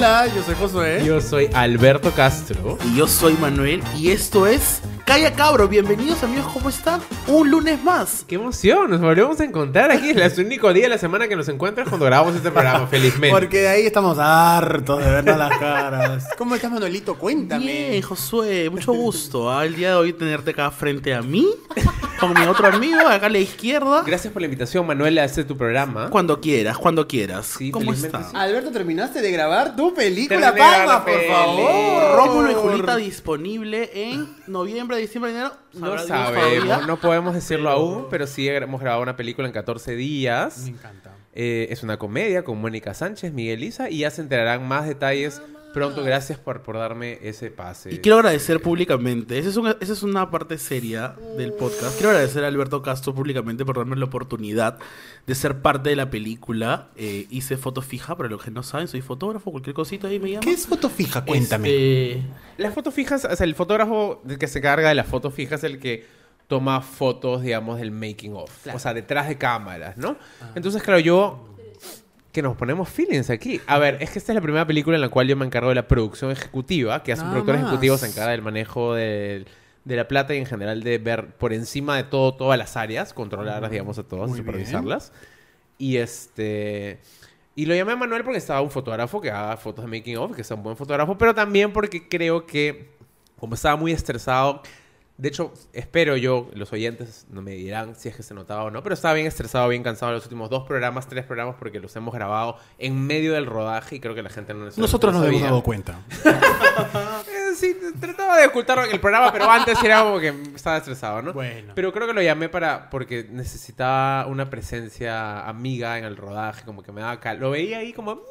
Hola, yo soy Josué. Yo soy Alberto Castro. Y yo soy Manuel y esto es Calla Cabro. Bienvenidos amigos, ¿cómo están? Un lunes más. ¡Qué emoción! Nos volvemos a encontrar aquí. Es el único día de la semana que nos encuentras cuando grabamos este programa, felizmente. Porque de ahí estamos hartos de vernos las caras. ¿Cómo estás, Manuelito? Cuéntame. Bien, Josué, mucho gusto. ¿ah? El día de hoy tenerte acá frente a mí, con mi otro amigo, acá a la izquierda. Gracias por la invitación, Manuel, a este tu programa. Cuando quieras, cuando quieras. Sí, ¿Cómo estás? sí. Alberto, ¿terminaste de grabar tu película Palma, por favor? Rómulo y Julita disponible en noviembre, diciembre, enero. Dios sabemos, no podemos decirlo Pero- aún, pero sí hemos grabado una película en 14 días. Me encanta. Eh, es una comedia con Mónica Sánchez, Miguel Isa, y ya se enterarán más detalles pronto. Gracias por, por darme ese pase. Y quiero agradecer públicamente, esa es, una, esa es una parte seria del podcast. Quiero agradecer a Alberto Castro públicamente por darme la oportunidad de ser parte de la película. Eh, hice foto fija, para los que no saben, soy fotógrafo, cualquier cosita ahí me llama. ¿Qué es foto fija? Cuéntame. Este, Las fotos fijas, o sea, el fotógrafo que se carga de las fotos fijas es el que toma fotos, digamos, del making of. O sea, detrás de cámaras, ¿no? Entonces, claro, yo... Que nos ponemos feelings aquí. A ver, es que esta es la primera película en la cual yo me encargo de la producción ejecutiva, que hace un productor más. ejecutivo se encarga del manejo del- de la plata y en general de ver por encima de todo, todas las áreas, controlarlas, digamos, a todas, Muy supervisarlas. Y este... Y lo llamé a Manuel porque estaba un fotógrafo que haga fotos de making of, que sea un buen fotógrafo, pero también porque creo que, como estaba muy estresado, de hecho, espero yo, los oyentes no me dirán si es que se notaba o no, pero estaba bien estresado, bien cansado los últimos dos programas, tres programas, porque los hemos grabado en medio del rodaje y creo que la gente no Nosotros nos lo hemos dado cuenta. Eh, sí, trataba de ocultar el programa, pero antes era como que estaba estresado, ¿no? Bueno. Pero creo que lo llamé para porque necesitaba una presencia amiga en el rodaje, como que me daba calma. Lo veía ahí como mi,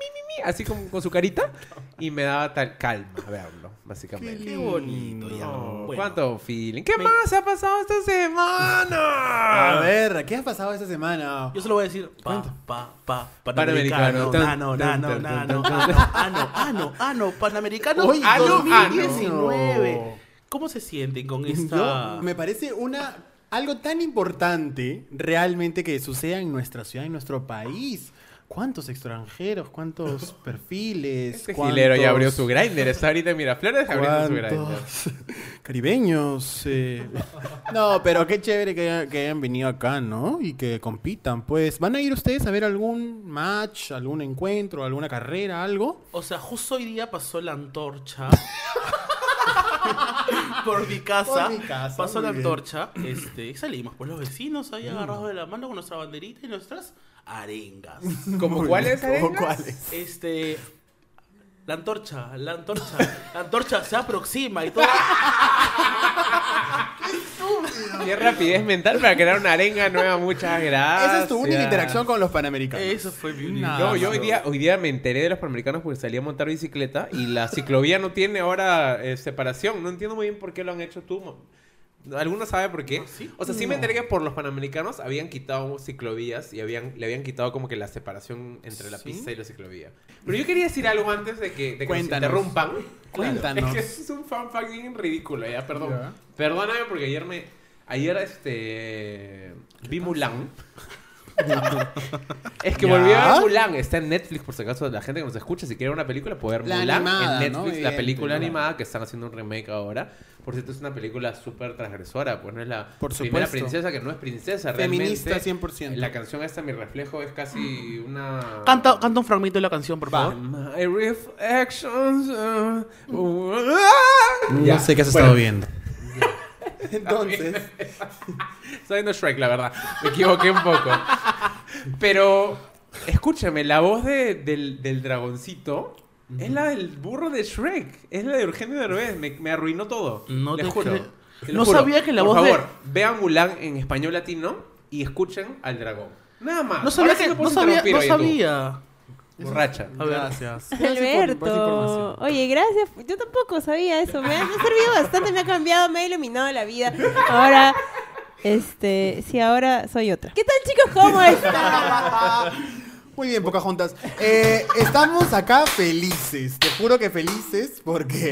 así como con su carita y me daba tal calma verlo, básicamente. qué bonito ya. No, Bueno. ¿Cuánto feeling? ¿Qué más ha pasado esta semana? A ver, ¿qué ha pasado esta semana? Yo solo voy a decir pa, pa, pa, Panamericano. panamericano, nano, nano, nano, ano, ano, ano, ano, panamericano Oye, ano, 2019. ano. ¿Cómo se sienten con esta...? Yo, me parece una algo tan importante realmente que suceda en nuestra ciudad, en nuestro país. ¿Cuántos extranjeros? ¿Cuántos perfiles? Este cuántos- gilero ya abrió su grinder. Está ahorita en Miraflores abriendo su grinder. ¿Cuántos caribeños? eh. No, pero qué chévere que, hayan- que hayan venido acá, ¿no? Y que compitan. Pues, ¿van a ir ustedes a ver algún match, algún encuentro, alguna carrera, algo? O sea, justo hoy día pasó la antorcha. por mi casa. Por mi casa, Pasó la bien. antorcha. Este, y salimos, pues los vecinos ahí agarrados de la mano con nuestra banderita y nuestras arengas. ¿Como Muy cuáles ¿cómo arengas? cuáles? Este. La antorcha, la antorcha, la antorcha se aproxima y todo. Qué rapidez mental para crear una arenga nueva, muchas gracias. Esa es tu única interacción con los panamericanos. Eso fue mi única- No, yo hoy día, hoy día me enteré de los panamericanos porque salí a montar bicicleta y la ciclovía no tiene ahora eh, separación. No entiendo muy bien por qué lo han hecho tú. ¿Alguno sabe por qué? ¿Sí? O sea, sí me enteré que por los panamericanos habían quitado ciclovías y habían, le habían quitado como que la separación entre la ¿Sí? pista y la ciclovía. Pero yo quería decir algo antes de que, de que nos interrumpan. Cuéntanos. Es que es un fan fucking ridículo, ya, perdón. Ya. Perdóname porque ayer me... Ayer, este... Vi Mulan. Es que volví a ver Mulan. Está en Netflix, por si acaso la gente que nos escucha, si quiere ver una película, puede ver La Mulan animada, en ¿no? Netflix. la película animada que están haciendo un remake ahora. Por cierto, es una película súper transgresora. Pues no es la Por primera supuesto. princesa que no es princesa. Feminista realmente. 100%. La canción esta, Mi Reflejo, es casi una... Canta, canta un fragmento de la canción, por favor. My reflections, uh, uh, No Ya. sé qué has Bueno, estado viendo. Entonces, Estoy viendo Shrek, la verdad. Me equivoqué un poco. Pero, escúchame, la voz de- del, del dragoncito es la del burro de Shrek. Es la de Eugenio Derbez. Me, me arruinó todo. No Les te juro. Te No juro. sabía que la Por voz de- favor, vean Mulan en español latino y escuchen al dragón. Nada más. No sabía Ahora sí que. me No sabía. No sabía. Borracha. Gracias. Alberto, oye, gracias. Yo tampoco sabía eso. Me ha, me ha servido bastante, me ha cambiado, me ha iluminado la vida. Ahora, este, sí, ahora soy otra. ¿Qué tal, chicos? ¿Cómo están? Muy bien, Pocahontas. Eh, estamos acá felices. Te juro que felices porque.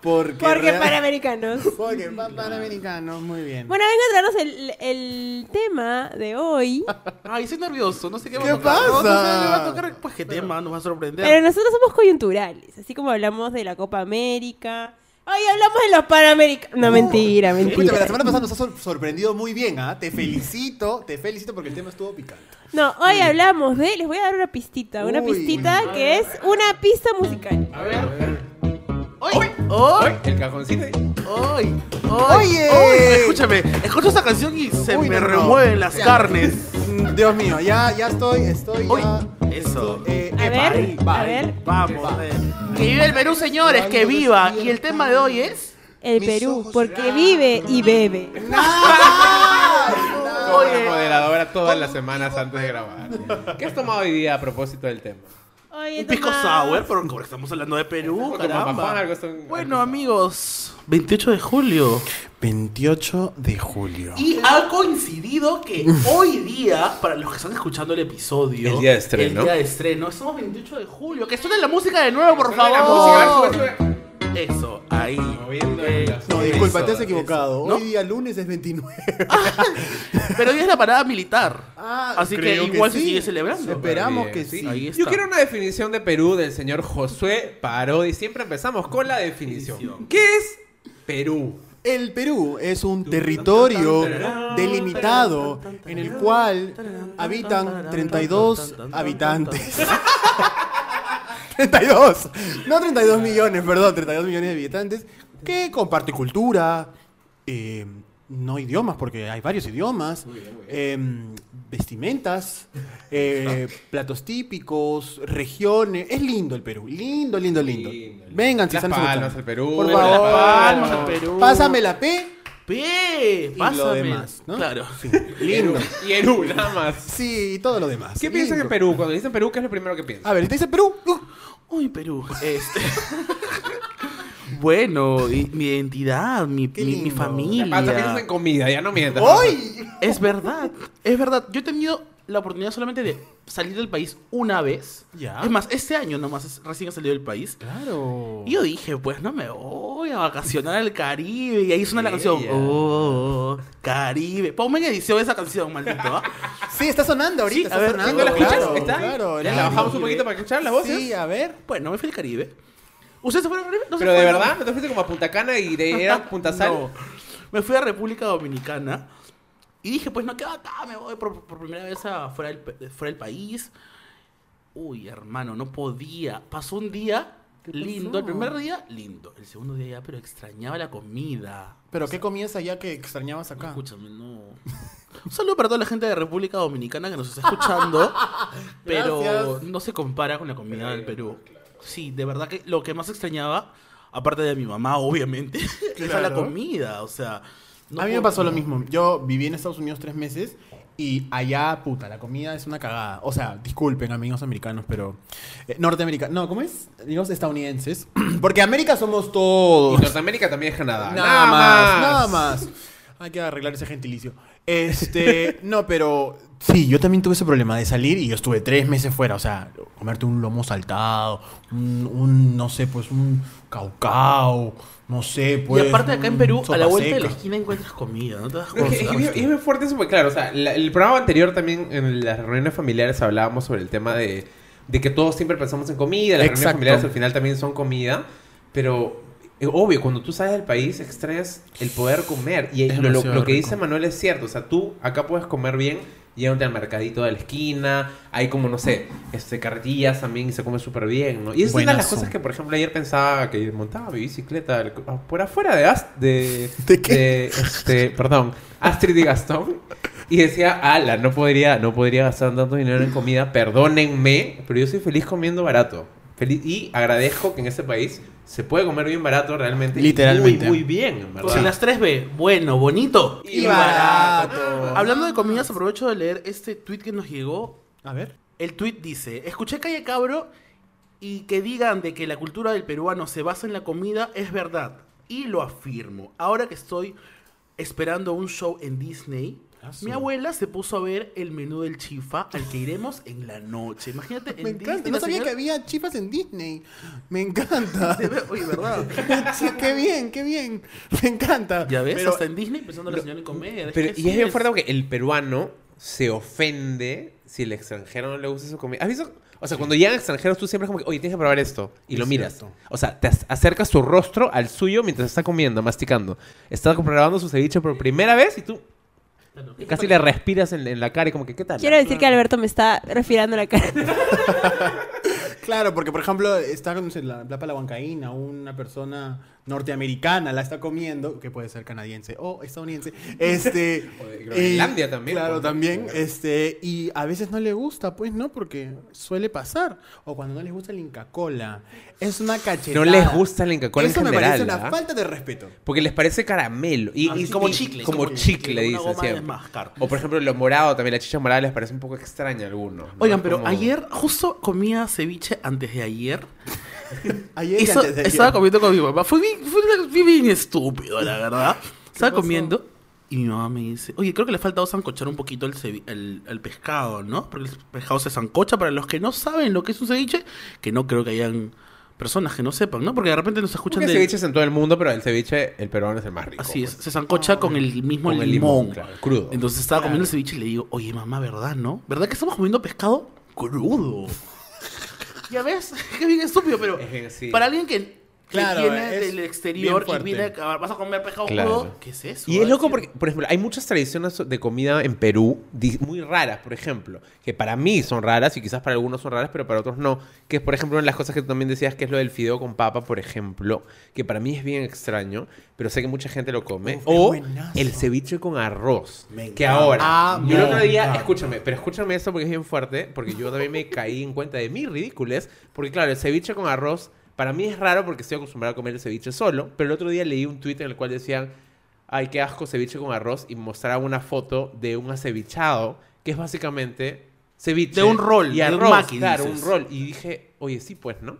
Porque, Porque real- panamericanos. Porque pa- panamericanos, muy bien. Bueno, venga a traernos el, el tema de hoy. Ay, estoy nervioso, no sé qué va ¿Qué a tocar. No, no sé, pasa? me va a tocar, pues qué tema, nos va a sorprender. Pero nosotros somos coyunturales. Así como hablamos de la Copa América. Hoy hablamos de los panamericanos. No, mentira, Escúchame, la mentira. semana pasada nos has sor- sorprendido muy bien, ¿ah? Te felicito, te felicito porque el tema estuvo picante. No, hoy hablamos de. Les voy a dar una pistita. Una Uy. pistita que es una pista musical. A ver, ¡Ay! ¡Ay! El cajoncito. Oye. ¡Ay! Escúchame, escucho esa canción y se Uy, me no, no. remueven las Ya. carnes. Mm, Dios mío, ya, ya estoy, estoy Uy, ya. eso. Eh, A epa, ver, a ver. Vamos. Que vive el Perú, señores, que viva. Y el tema de hoy es. El Mis Perú, ojos porque vive y bebe. Como Oye. moderadora todas las semanas antes de grabar. ¿Qué has tomado hoy día a propósito del tema? Hoy he Un pisco sour, pero como estamos hablando de Perú, caramba. Bueno, amigos, 28 de julio. 28 de julio. Y ha coincidido que hoy día, para los que están escuchando el episodio, El día de estreno. el día de estreno, estamos 28 de julio. Que suene la música de nuevo, por favor. Eso, ahí. Eh, No, disculpa, eso, te has equivocado. eso. Hoy día lunes es 29. Pero hoy es la parada militar. Ah, Así que igual se sí. sigue celebrando. Esperamos Bien, que sí. Ahí Yo quiero una definición de Perú del señor Josué Parodi. Siempre empezamos con la definición. Definición. ¿Qué es Perú? El Perú es un territorio delimitado en el cual habitan 32 habitantes. 32, no 32 millones, perdón, 32 millones de habitantes que comparte cultura, eh, no idiomas, porque hay varios idiomas, em, vestimentas, eh, platos típicos, regiones. Es lindo el Perú, lindo, lindo, lindo. Lindo, lindo. Vengan, si Las están Palmas, el Perú. Por Las favor, Palmas, el Perú. pásame la P. P, Y pásame. lo demás, ¿no? Claro. Lindo. Y Perú, nada más. Sí, y todo lo demás. ¿Qué piensan en Perú? Cuando dicen Perú, ¿qué es lo primero que piensan? A ver, ¿te dice Perú? Uh, Uy, Perú. Este. bueno, y mi identidad, mi, mi, mi familia. Pasa, piensas en comida, ya no mientas. ¡Ay! Es verdad, es verdad. Yo he tenido la oportunidad solamente de salir del país una vez. Ya. Es más, este año nomás es- recién he salido del país. Claro. Y yo dije, pues no me voy a vacacionar al Caribe. Y ahí suena la canción. Oh, Caribe. Ponme en edición esa canción, maldito. ¿ah? Sí, está sonando ahorita. Sí, está a ver, sonando. ¿No la escuchas? Claro, ¿Está? Claro, ¿Ya la- bajamos un poquito para escuchar las voces? Sí, a ver. Bueno, me fui al Caribe. ¿Ustedes se fueron al Caribe? No Pero de verdad, ¿no te fuiste como a Punta Cana y de era Punta Sal? No. Me fui a República Dominicana y dije, pues no quedo acá, me voy por, por primera vez a fuera, del, fuera del país. Uy, hermano, no podía. Pasó un día lindo. pasó? El primer día, lindo. El segundo día ya, pero extrañaba la comida. ¿Pero qué comías allá que extrañabas acá? Escúchame, no. Un saludo para toda la gente de República Dominicana que nos está escuchando. pero Gracias. no se compara con la comida del Perú. Sí, de verdad que lo que más extrañaba, aparte de mi mamá, obviamente, era la Claro. comida. O sea, no a mí me pasó lo mismo. Yo viví en Estados Unidos tres meses y allá, puta, la comida es una cagada. O sea, disculpen, amigos americanos, pero... eh, norteamericanos. No, ¿cómo es? Digamos estadounidenses. Porque América somos Y todos. Norteamérica también es Canadá. Nada, más, nada más. Hay que arreglar ese gentilicio. Este, no, pero sí, yo también tuve ese problema de salir y yo estuve tres meses fuera. O sea, comerte un lomo saltado, un, un, no sé, pues un caucao, no sé, pues. y aparte acá en Perú, a la vuelta de la esquina encuentras comida, ¿no te das Es que- es cuenta? que es- es muy fuerte eso, porque claro, o sea, la- el programa anterior también, en las reuniones familiares hablábamos sobre el tema de, de que todos siempre pensamos en comida, las reuniones familiares al final también son comida, pero obvio, cuando tú sales del país extrañas el poder comer. Y lo, lo- lo que dice Manuel es cierto, o sea, tú acá puedes comer bien, yéndote al mercadito de la esquina, hay como, no sé, este, carretillas también y se come súper bien, ¿no? Y es una de las cosas que, por ejemplo, ayer pensaba que montaba mi bicicleta el- por afuera de... Ast- de, ¿De qué? de, este, perdón, Astrid y Gastón. Y decía, ala, no podría, no podría gastar tanto dinero en comida, perdónenme, pero yo soy feliz comiendo barato. Feliz, y agradezco que en este país se puede comer bien barato realmente. Literalmente. Muy, muy bien, en verdad. Con las 3B, bueno, bonito Y barato. Hablando de comidas, aprovecho de leer este tweet que nos llegó. A ver. El tweet dice, escuché Calle Cabro y que digan de que la cultura del peruano se basa en la comida es verdad. Y lo afirmo. Ahora que estoy esperando un show en Disney, Mi abuela se puso a ver el menú del chifa al que iremos en la noche. Imagínate, en Me encanta. Disney, No sabía señora- que había chifas en Disney. Me encanta. Oye, ¿verdad? Sí, qué bien, qué bien. Me encanta. Ya ves, Pero- hasta en Disney pensando en la señora en comer. Pero, y es sí bien fuerte porque el peruano se ofende si el extranjero no le gusta su comida. ¿Has visto? O sea, cuando llegan extranjeros, tú siempre es como que, oye, tienes que probar esto. Y lo Es miras. cierto. O sea, te ac- acercas tu rostro al suyo mientras está comiendo, masticando. Está probando su ceviche por primera vez y tú casi le respiras en, en la cara y como que, ¿qué tal? Quiero decir que Alberto me está respirando la cara. Claro, porque por ejemplo, está sé, la plapa la huancaína, una persona norteamericana la está comiendo, que puede ser canadiense o estadounidense. Este. O de Groenlandia también, Claro, también. claro. Este. Y a veces no le gusta, pues, ¿no? Porque suele pasar. O cuando no les gusta el Inca Cola. Es una cachetada. No les gusta el Inca Kola en Eso me general, parece una ¿ah? falta de respeto. Porque les parece caramelo. Y, como chicle, Como como chicle, de siempre. O por ejemplo, lo morado también, la chicha morada les parece un poco extraña a algunos. ¿no? Oigan, pero Como- ayer justo comía ceviche antes de ayer. Ayer y Hizo- antes de ayer. estaba comiendo con mi papá. Fue bien, fue bien- bien estúpido, la verdad. Estaba comiendo y mi mamá me dice, oye, creo que le falta sancochar un poquito el, cevi- el, el pescado, ¿no? Porque el pescado se sancocha. Para los que no saben lo que es un ceviche, que no creo que hayan personas que no sepan, ¿no? Porque de repente nos escuchan de... ceviches en todo el mundo, pero el ceviche, el peruano es el más rico. Así es, pues. se sancocha con el mismo Con el limón. limón, claro, crudo. Entonces estaba comiendo el ceviche y le digo, oye mamá, ¿verdad, no? ¿Verdad que estamos comiendo pescado crudo? Ya ves, qué bien estúpido, pero para alguien que, que Claro, viene es del exterior y viene a, vas a comer pescado Claro. crudo, ¿qué es eso? Y es loco porque, por ejemplo, hay muchas tradiciones de comida en Perú muy raras, por ejemplo, que para mí son raras y quizás para algunos son raras, pero para otros no. Que es, por ejemplo, una de las cosas que tú también decías, que es lo del fideo con papa, por ejemplo, que para mí es bien extraño, pero sé que mucha gente lo come. Uf, o el ceviche con arroz. Me que encanta. ahora, Ah, yo el otro día, encanta. escúchame, pero escúchame esto porque es bien fuerte, porque yo también me caí en cuenta de mis ridículos, porque claro, el ceviche con arroz, para mí es raro porque estoy acostumbrado a comer el ceviche solo, pero el otro día leí un tuit en el cual decían, ay, qué asco ceviche con arroz, y mostraban una foto de un acevichado, que es básicamente ceviche. De un rol, y de un arroz, maqui, claro, dices. un rol. Y dije, oye, sí, pues, ¿no?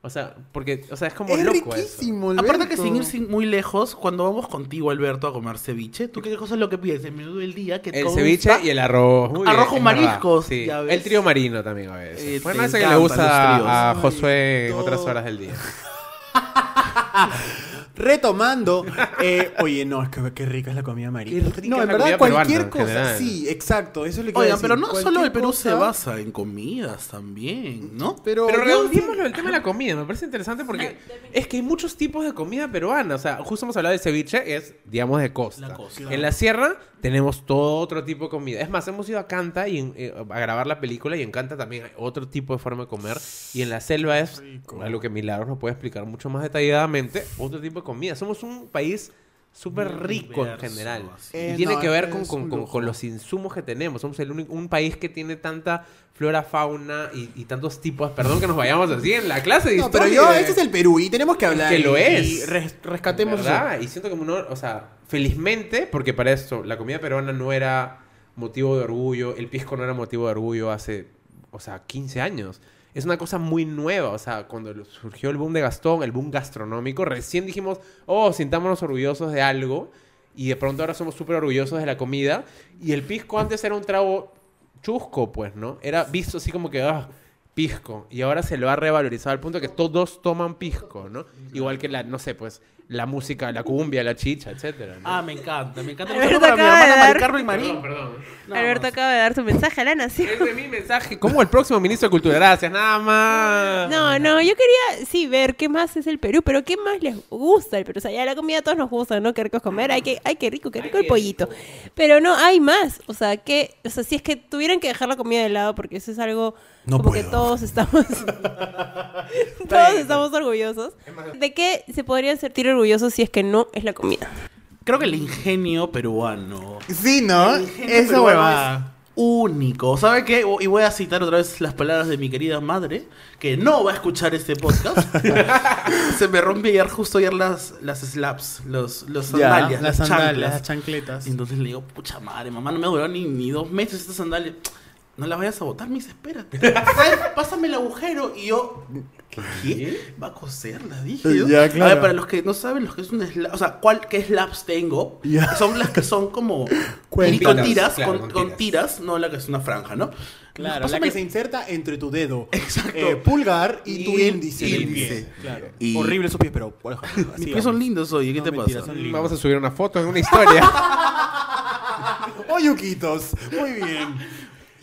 O sea, porque, o sea, es como Es loco eso. riquísimo, Aparte Alberto. que sin ir sin- muy lejos, cuando vamos contigo, Alberto, a comer ceviche, ¿tú qué cosa es lo que pides? El menú del día que El consta- ceviche y el arroz. Muy Arroz bien, con mariscos, Sí. ya ves. El trío marino también a veces. Eh, bueno, eso que le gusta los tríos. a Josué en otras horas del día. Retomando, eh, oye, no, es que qué rica es la comida marina. Qué rica no, en verdad, cualquier cosa. general. Sí, exacto, eso es lo que Oigan, pero no solo el Perú se cosa, basa en comidas también, ¿no? Pero, Pero redondeémoslo el tema de la comida. Me parece interesante porque es que hay muchos tipos de comida peruana. O sea, justo hemos hablado de ceviche, es, digamos, de costa. La costa. En la sierra tenemos todo otro tipo de comida. Es más, hemos ido a Canta y eh, a grabar la película y en Canta también hay otro tipo de forma de comer. Y en la selva es Rico. algo que Milagros nos puede explicar mucho más detalladamente. Otro tipo de comida. Somos un país súper rico en general. así. y Eh, tiene no, que ver con, con- con- los insumos que tenemos. Somos el único, un país que tiene tanta flora, fauna y, y tantos tipos. Perdón que nos vayamos así en la clase de No, pero yo, este es el Perú y tenemos que hablar. que lo y- es. Y res- rescatemos eso. Y siento como uno, o sea, felizmente, porque para esto la comida peruana no era motivo de orgullo, el pisco no era motivo de orgullo hace, o sea, 15 años. Es una cosa muy nueva, o sea, cuando surgió el boom de Gastón, el boom gastronómico, recién dijimos, oh, sintámonos orgullosos de algo, y de pronto ahora somos súper orgullosos de la comida, y el pisco antes era un trago chusco, pues, ¿no? Era visto así como que, ah, pisco. Y ahora se lo ha revalorizado al punto que todos toman pisco, ¿no? Igual que la, no sé, pues, la música, la cumbia, la chicha, etcétera. ¿no? Ah, me encanta, me encanta. Alberto para mi acaba de hermana dar- Carmen y Marín. Perdón, perdón. No, Alberto acaba de dar su mensaje a la nación. Ese es mi mensaje. Como el próximo ministro de Cultura. Gracias, nada más. No, no, yo quería, sí, ver qué más es el Perú, pero qué más les gusta el Perú. O sea, ya la comida a todos nos gusta, ¿no? Qué rico es comer, ay, qué, ay, qué rico, qué rico el pollito. Pero no, hay más. O sea, que, o sea, si es que tuvieran que dejar la comida de lado, porque eso es algo No como que puedo. todos estamos, todos estamos orgullosos. ¿De qué se podrían sentir orgullosos si es que no es la comida? Creo que el ingenio peruano. Sí, ¿no? Esa huevada. es Único. ¿Sabe qué? Y voy a citar otra vez las palabras de mi querida madre, que no va a escuchar este podcast. Se me rompe ayer, justo ayer las, las slaps, los, los Ya, sandalias, las las, sandalias, chanclas. las chancletas. Y entonces le digo, pucha madre, mamá, no me duró ni, ni dos meses estas sandalias. No las vayas a botar, me dice, espérate. ¿Sabes? Pásame el agujero. Y yo, ¿Qué? Va a coserla, dije. yo. Ya, A claro. ver, para los que no saben lo que es un slab, o sea, ¿cuál, ¿qué slaps tengo? Ya. Son las que son como con tiras, Claro, con, con con tiras. no la que es una franja, ¿no? Claro, la Pásame- que se inserta entre tu dedo Exacto. eh, pulgar y, tu Y- índice del índice. pie. Claro. Y- Horrible esos pies, pero bueno, Mis pies son lindos, oye, ¿qué No, te mentira, pasa? Vamos a subir una foto en una historia. ¡Oh, Yuquitos! Muy bien.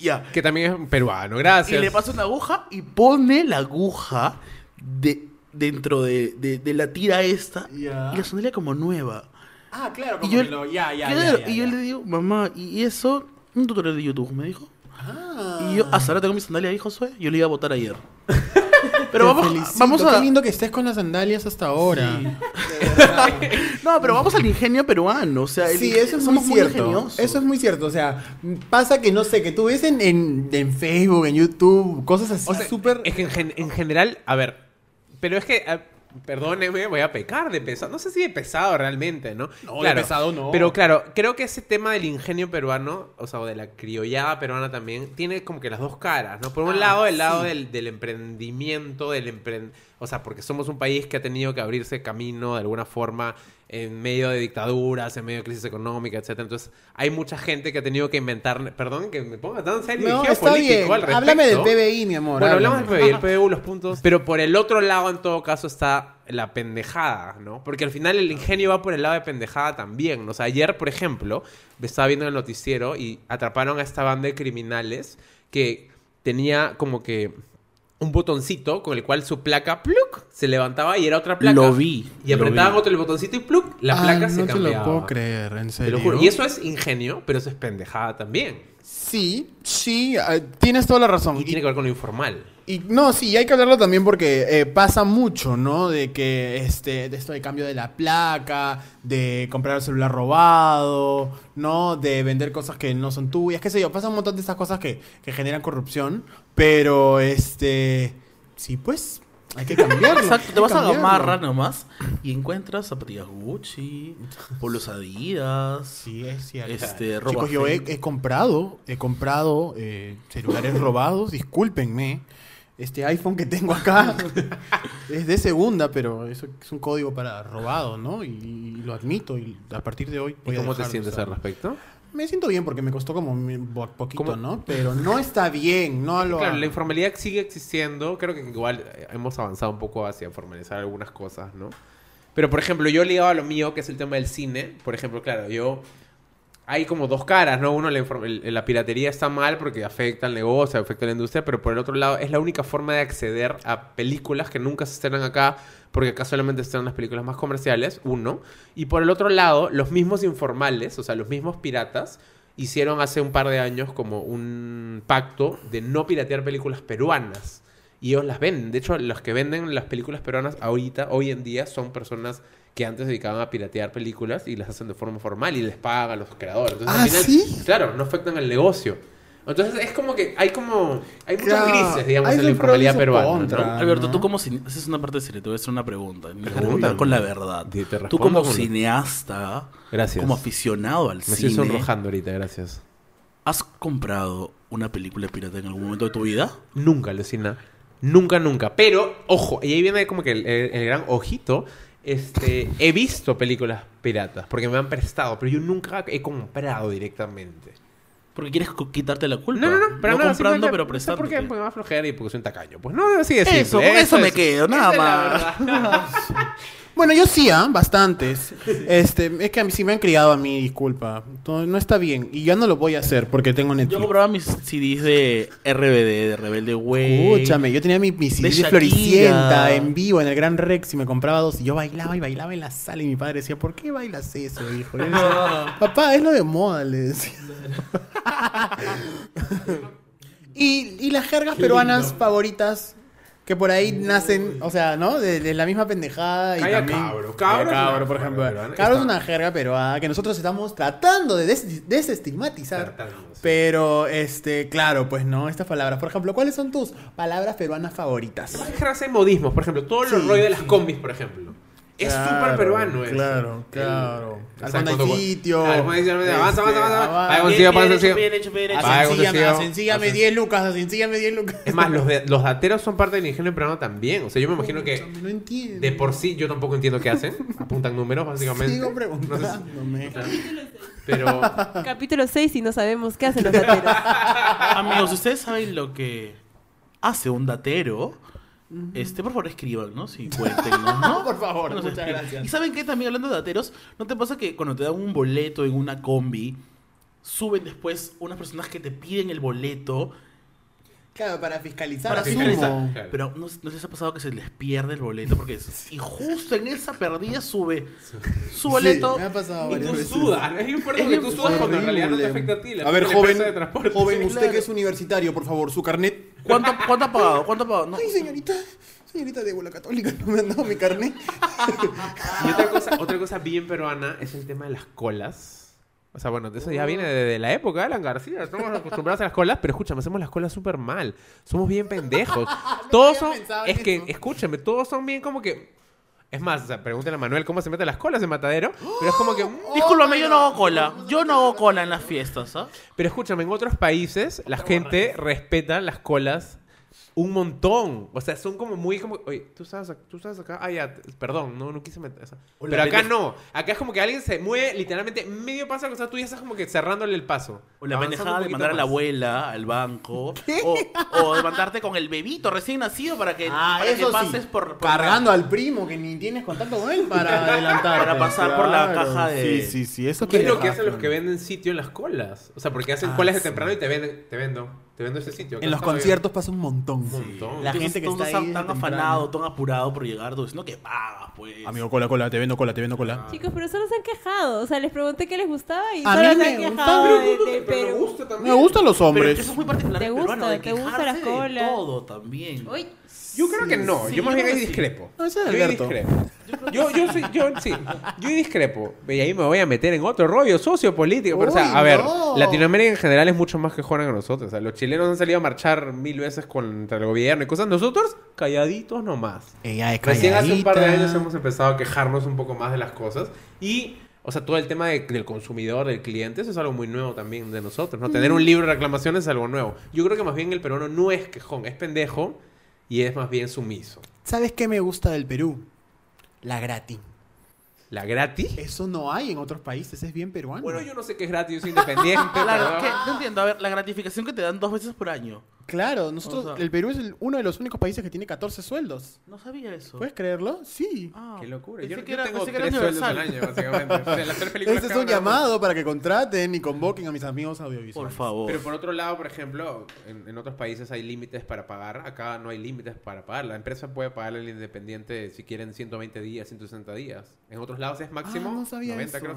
Ya. que también es peruano. Y Gracias. le pasa una aguja y pone la aguja de, dentro de, de- de la tira esta Ya. y la sandalia como nueva. Ah, claro, Y como yo, que lo- ya, ya, claro, ya, ya, y yo le digo, mamá, ¿y eso? Un tutorial de YouTube, me dijo. Ah. Y yo, hasta ahora tengo mi sandalia ahí, Josué. Yo le iba a votar ayer. Te Pero vamos, felicito, vamos a... Qué lindo que estés con las sandalias hasta ahora. No, pero vamos al ingenio peruano. O sea, el Sí, eso es somos muy cierto. Eso es muy cierto. O sea, pasa que no sé, que tú ves en, en, en Facebook, en YouTube, cosas así O sea, súper. Es que en, gen- en general, a ver, pero es que, perdóneme, voy a pecar de pesado. No sé si de pesado realmente, ¿no? No, de pesado no. Pero claro, creo que ese tema del ingenio peruano, o sea, o de la criollada peruana también, tiene como que las dos caras, ¿no? Por un Ah, lado, el lado sí. del, del emprendimiento, del empre- O sea, porque somos un país que ha tenido que abrirse camino de alguna forma en medio de dictaduras, en medio de crisis económica, etcétera. Entonces, hay mucha gente que ha tenido que inventar... Perdón que me ponga tan serio No, y está geopolítico bien. al respecto. Háblame del PBI, mi amor. Bueno, hablamos del PBI, el PBU, los puntos. Pero por el otro lado, en todo caso, está la pendejada, ¿no? Porque al final el ingenio va por el lado de pendejada también. ¿no? O sea, ayer, por ejemplo, me estaba viendo el noticiero y atraparon a esta banda de criminales que tenía como que un botoncito con el cual su placa pluk se levantaba y era otra placa. Lo vi, Y apretaban vi. otro el botoncito y pluk, la Ah, placa se no te cambiaba. lo puedo creer, en Te serio. lo juro. Y eso es ingenio, pero eso es pendejada también. Sí, sí, ah, tienes toda la razón. Y tiene que ver con lo informal. Y no, sí, hay que hablarlo también porque eh, pasa mucho, ¿no? De que este, de esto de cambio de la placa, de comprar el celular robado, ¿no? De vender cosas que no son tuyas, qué sé yo, pasa un montón de estas cosas que, que generan corrupción, pero este, sí, pues, hay que cambiarlo. Exacto, te vas que a cambiarlo. Gamarra nomás y encuentras zapatillas Gucci, polos Adidas. Sí, es cierto. Este, ropa Chicos, yo he, comprado, he comprado eh, celulares robados, discúlpenme. Este iPhone que tengo acá es de segunda, pero eso es un código para robado, ¿no? Y, y lo admito y a partir de hoy ¿Y voy a cómo te sientes al respecto? Me siento bien porque me costó como un poquito, ¿Cómo? ¿no? Pero no está bien, no lo Claro, la informalidad sigue existiendo. Creo que igual eh, hemos avanzado un poco hacia formalizar algunas cosas, ¿no? Pero, por ejemplo, yo ligado a lo mío, que es el tema del cine. Por ejemplo, claro, yo... Hay como dos caras, ¿no? Uno, la, la piratería está mal porque afecta al negocio, afecta a la industria, pero por el otro lado es la única forma de acceder a películas que nunca se estrenan acá, porque acá solamente estrenan las películas más comerciales, uno. Y por el otro lado, los mismos informales, o sea, los mismos piratas, hicieron hace un par de años como un pacto de no piratear películas peruanas. Y ellos las venden. De hecho, los que venden las películas peruanas ahorita, hoy en día, son personas que antes se dedicaban a piratear películas y las hacen de forma formal y les pagan a los creadores. Entonces, ¿Ah, al final, sí? Claro, no afectan el negocio. Entonces es como que hay como hay muchos Claro, grises, digamos, hay en la informalidad peruana. contra. ¿no? Alberto, tú como cine... Esa es una parte seria, te voy a hacer una pregunta. Me preguntar con la verdad. Tú como con- cineasta, Gracias. como aficionado al Me cine, estoy sonrojando ahorita, gracias. ¿has comprado una película pirata en algún momento de tu vida? Nunca, Lucina. Nunca, nunca. Pero, ojo, y ahí viene como que el, el- el gran ojito. Este, he visto películas piratas porque me han prestado, pero yo nunca he comprado directamente. Porque quieres quitarte la culpa. No, no, no, pero no comprando, pero prestando. ¿Por qué? Porque me va a flojera y porque soy un tacaño. Pues no, así simple. Eso, con eso me es- quedo, nada es verdad. Bueno, yo sí, ¿ah? Bastantes. Este, es que a mí sí me han criado a mí, disculpa. No, no está bien. Y ya no lo voy a hacer porque tengo Yo Netflix. compraba mis CDs de RBD, de Rebelde Way. Escúchame, yo tenía mi, mi CD de. Floricienta en vivo en el Gran Rex y me compraba dos. Y yo bailaba y bailaba en la sala y mi padre decía, ¿por qué bailas eso, hijo? Yo decía, Papá, es lo de moda, le decía. y, y las jergas peruanas favoritas que por ahí nacen, o sea, ¿no? De, de la misma pendejada. Y Calla también, cabro. Cabro Calla es cabro, por ejemplo. Cabro es una jerga peruana que nosotros estamos tratando de des- desestigmatizar. Tratando, sí. Pero, este, claro, pues no, estas palabras. Por ejemplo, ¿cuáles son tus palabras peruanas favoritas? Más que jergas hay modismos, por ejemplo, todo Sí, rollo de las sí. combis, por ejemplo. Es Claro, súper peruano eso. Claro, El- claro. o Al hay cuando- sitio. Avanza, avanza, avanza. Vaya, bien pasa, hecho, siga. bien hecho, bien hecho. Vaya, Asencíllame, consigo. asencíllame 10 lucas, asencíllame 10 lucas. Es más, los, de- los dateros son parte del ingenio peruano también. O sea, yo me imagino que No entiendo. de por sí yo tampoco entiendo qué hacen. Apuntan números, básicamente. Sigo No sé si- preguntándome. pero Capítulo 6 y no sabemos qué hacen los dateros. Amigos, ¿ustedes saben lo que hace un datero? Este, por favor, escriban, ¿no? Si cuéntenos, ¿no? Por favor, muchas gracias. Y saben qué también hablando de dateros, ¿no te pasa que cuando te dan un boleto en una combi, suben después unas personas que te piden el boleto Claro, para fiscalizar. para? Claro. Pero ¿no, ¿no les ha pasado que se les pierde el boleto? Porque es- y justo en esa perdida sube su boleto. Sí, me ha pasado y varias tú veces. sudas. Es porque bien tú sudas cuando en realidad no te afecta a ti. la A ver, joven, empresa de transporte. joven, usted Claro. que es universitario, por favor, su carnet. ¿Cuánto, ¿Cuánto ha pagado? ¿Cuánto ha pagado? No. Ay, señorita, señorita de la católica, no me han dado mi carnet. Y otra cosa, otra cosa bien peruana es el tema de las colas. O sea, bueno, eso ya viene de, la época de Alan García. Estamos acostumbrados a las colas, pero escúchame, hacemos las colas súper mal. Somos bien pendejos. todos son. Es que, eso. escúchame, todos son bien como que. Es más, o sea, a Manuel cómo se meten las colas en Matadero. Pero es como que. mm, Discúlpame, yo no hago cola. Yo no hago cola en las fiestas, ¿ah? Pero escúchame, en otros países la gente respeta las colas un montón. O sea, son como muy como, oye, tú sabes, tú sabes acá, ah, ya, perdón, no, no quise meter esa. Pero acá no. Acá es como que alguien se mueve literalmente medio paso, o sea, tú ya estás como que cerrándole el paso. O la un de mandar a la abuela al banco. O, o de mandarte con el bebito recién nacido para que, Ah, para eso que pases sí. por, por Cargando al primo que ni tienes contacto con él para adelantar. Para pasar por la caja de- Sí, sí, sí, eso ¿Qué es lo que hacen los que venden sitio en las colas? O sea, porque hacen Ah, colas de sí. temprano y te venden, te vendo, te vendo ese sitio. Acá En los conciertos pasa un montón. Un montón. La Tú gente que está ahí tan, afanado, tan apurado por llegar, tú diciendo que pagas, pues. Amigo, cola, cola, te vendo cola, te vendo cola. Chicos, pero solo se han quejado. O sea, les pregunté qué les gustaba y A solo mí se me han gusta, quejado pero de, no, de Pero me gusta Me también. gustan los Pero hombres. eso es muy particular ¿Te gusta? peruano, de ¿Te gusta quejarse la de cola? todo también. Uy, Yo creo que no. Sí, yo más bien ahí discrepo. No, ese es yo Alberto. discrepo. Yo, yo, soy, yo, sí, yo discrepo. Y ahí me voy a meter en otro rollo sociopolítico. Pero, o sea, a ver, no. Latinoamérica en general es mucho más que que nosotros. O sea, los chilenos han salido a marchar mil veces contra el gobierno y cosas. Nosotros, calladitos nomás. Ella es Recién hace un par de años hemos empezado a quejarnos un poco más de las cosas. Y, o sea, todo el tema de- del consumidor, del cliente, eso es algo muy nuevo también de nosotros. ¿no? Tener un libro de reclamaciones es algo nuevo. Yo creo que más bien el peruano no es quejón, es pendejo y es más bien sumiso. ¿Sabes qué me gusta del Perú? La gratis. ¿La gratis? Eso no hay en otros países, es bien peruano. Bueno, yo no sé qué es gratis, yo soy independiente. Claro, pero- que, no entiendo. A ver, la gratificación que te dan dos veces por año. Claro, nosotros, O sea- el Perú es el- uno de los únicos países que tiene 14 sueldos. No sabía eso. ¿Puedes creerlo? Sí. Ah, Qué locura. pensé Yo, que yo era- tengo pensé que era tres sueldos al universal. año, básicamente. O sea, las tres películas Este es un llamado para que contraten y convoquen a mis amigos audiovisuales. Por favor. Pero por otro lado, por ejemplo, en, en otros países hay límites para pagar. Acá no hay límites para pagar. La empresa puede pagarle al independiente si quieren 120 días, 160 días. En otros lados es máximo Ah, no sabía 90, eso. creo.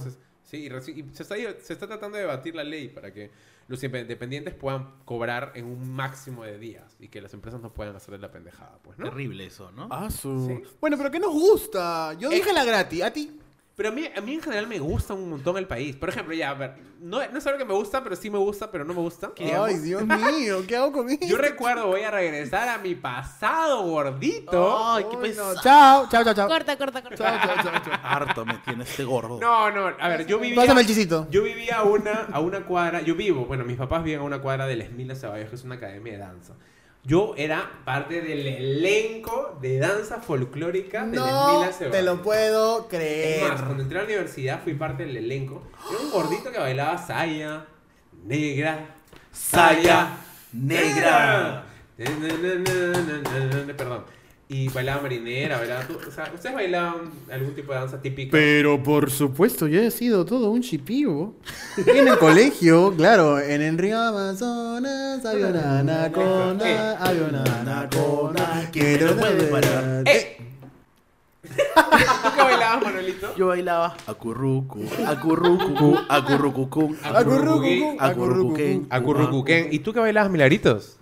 Sí, y, reci- y se, está, se está tratando de debatir la ley para que los independientes puedan cobrar en un máximo de días y que las empresas no puedan hacerle la pendejada, pues, ¿no? Terrible eso, ¿no? Ah, su... Sí. Bueno, pero ¿qué nos gusta? Yo dije la gratis, a ti. Pero a mí, a mí en general me gusta un montón el país. Por ejemplo, ya, a ver, no, no es algo que me gusta, pero sí me gusta, pero no me gusta. Ay, Dios mío, ¿qué hago con esto? Yo recuerdo, voy a regresar a mi pasado gordito. Ay, qué pesado. Chao, chao, chao, chao. corta, corta, corta. Chao, chao, chao, chao. Harto me tiene este gordo. No, no, a ver, yo vivía. Pásame el chisito. Yo vivía a una, a una cuadra. Yo vivo, bueno, mis papás viven a una cuadra de Les Milas Ceballos, que es una academia de danza. Yo era parte del elenco de danza folclórica de No Ceballos. te lo puedo Es creer. más, cuando entré a la universidad fui parte del elenco. Era un gordito que bailaba saya, negra, Saya negra. Perdón. Y bailaba marinera, bailaba... tú- O sea, ¿ustedes bailaban algún tipo de danza típica? Pero por supuesto, yo he sido todo un chipivo. En el colegio, claro, en el río Amazonas había una anaconda, había una anaconda. Quiero no puede parar. ¡Eh! ¿Tú qué bailabas, Manuelito? Yo bailaba acurrucu, acurrucu, acurrucucum, Acurrucucú, acurrucuquén, Acurrucuquén. ¿Y tú qué bailabas, Milaritos?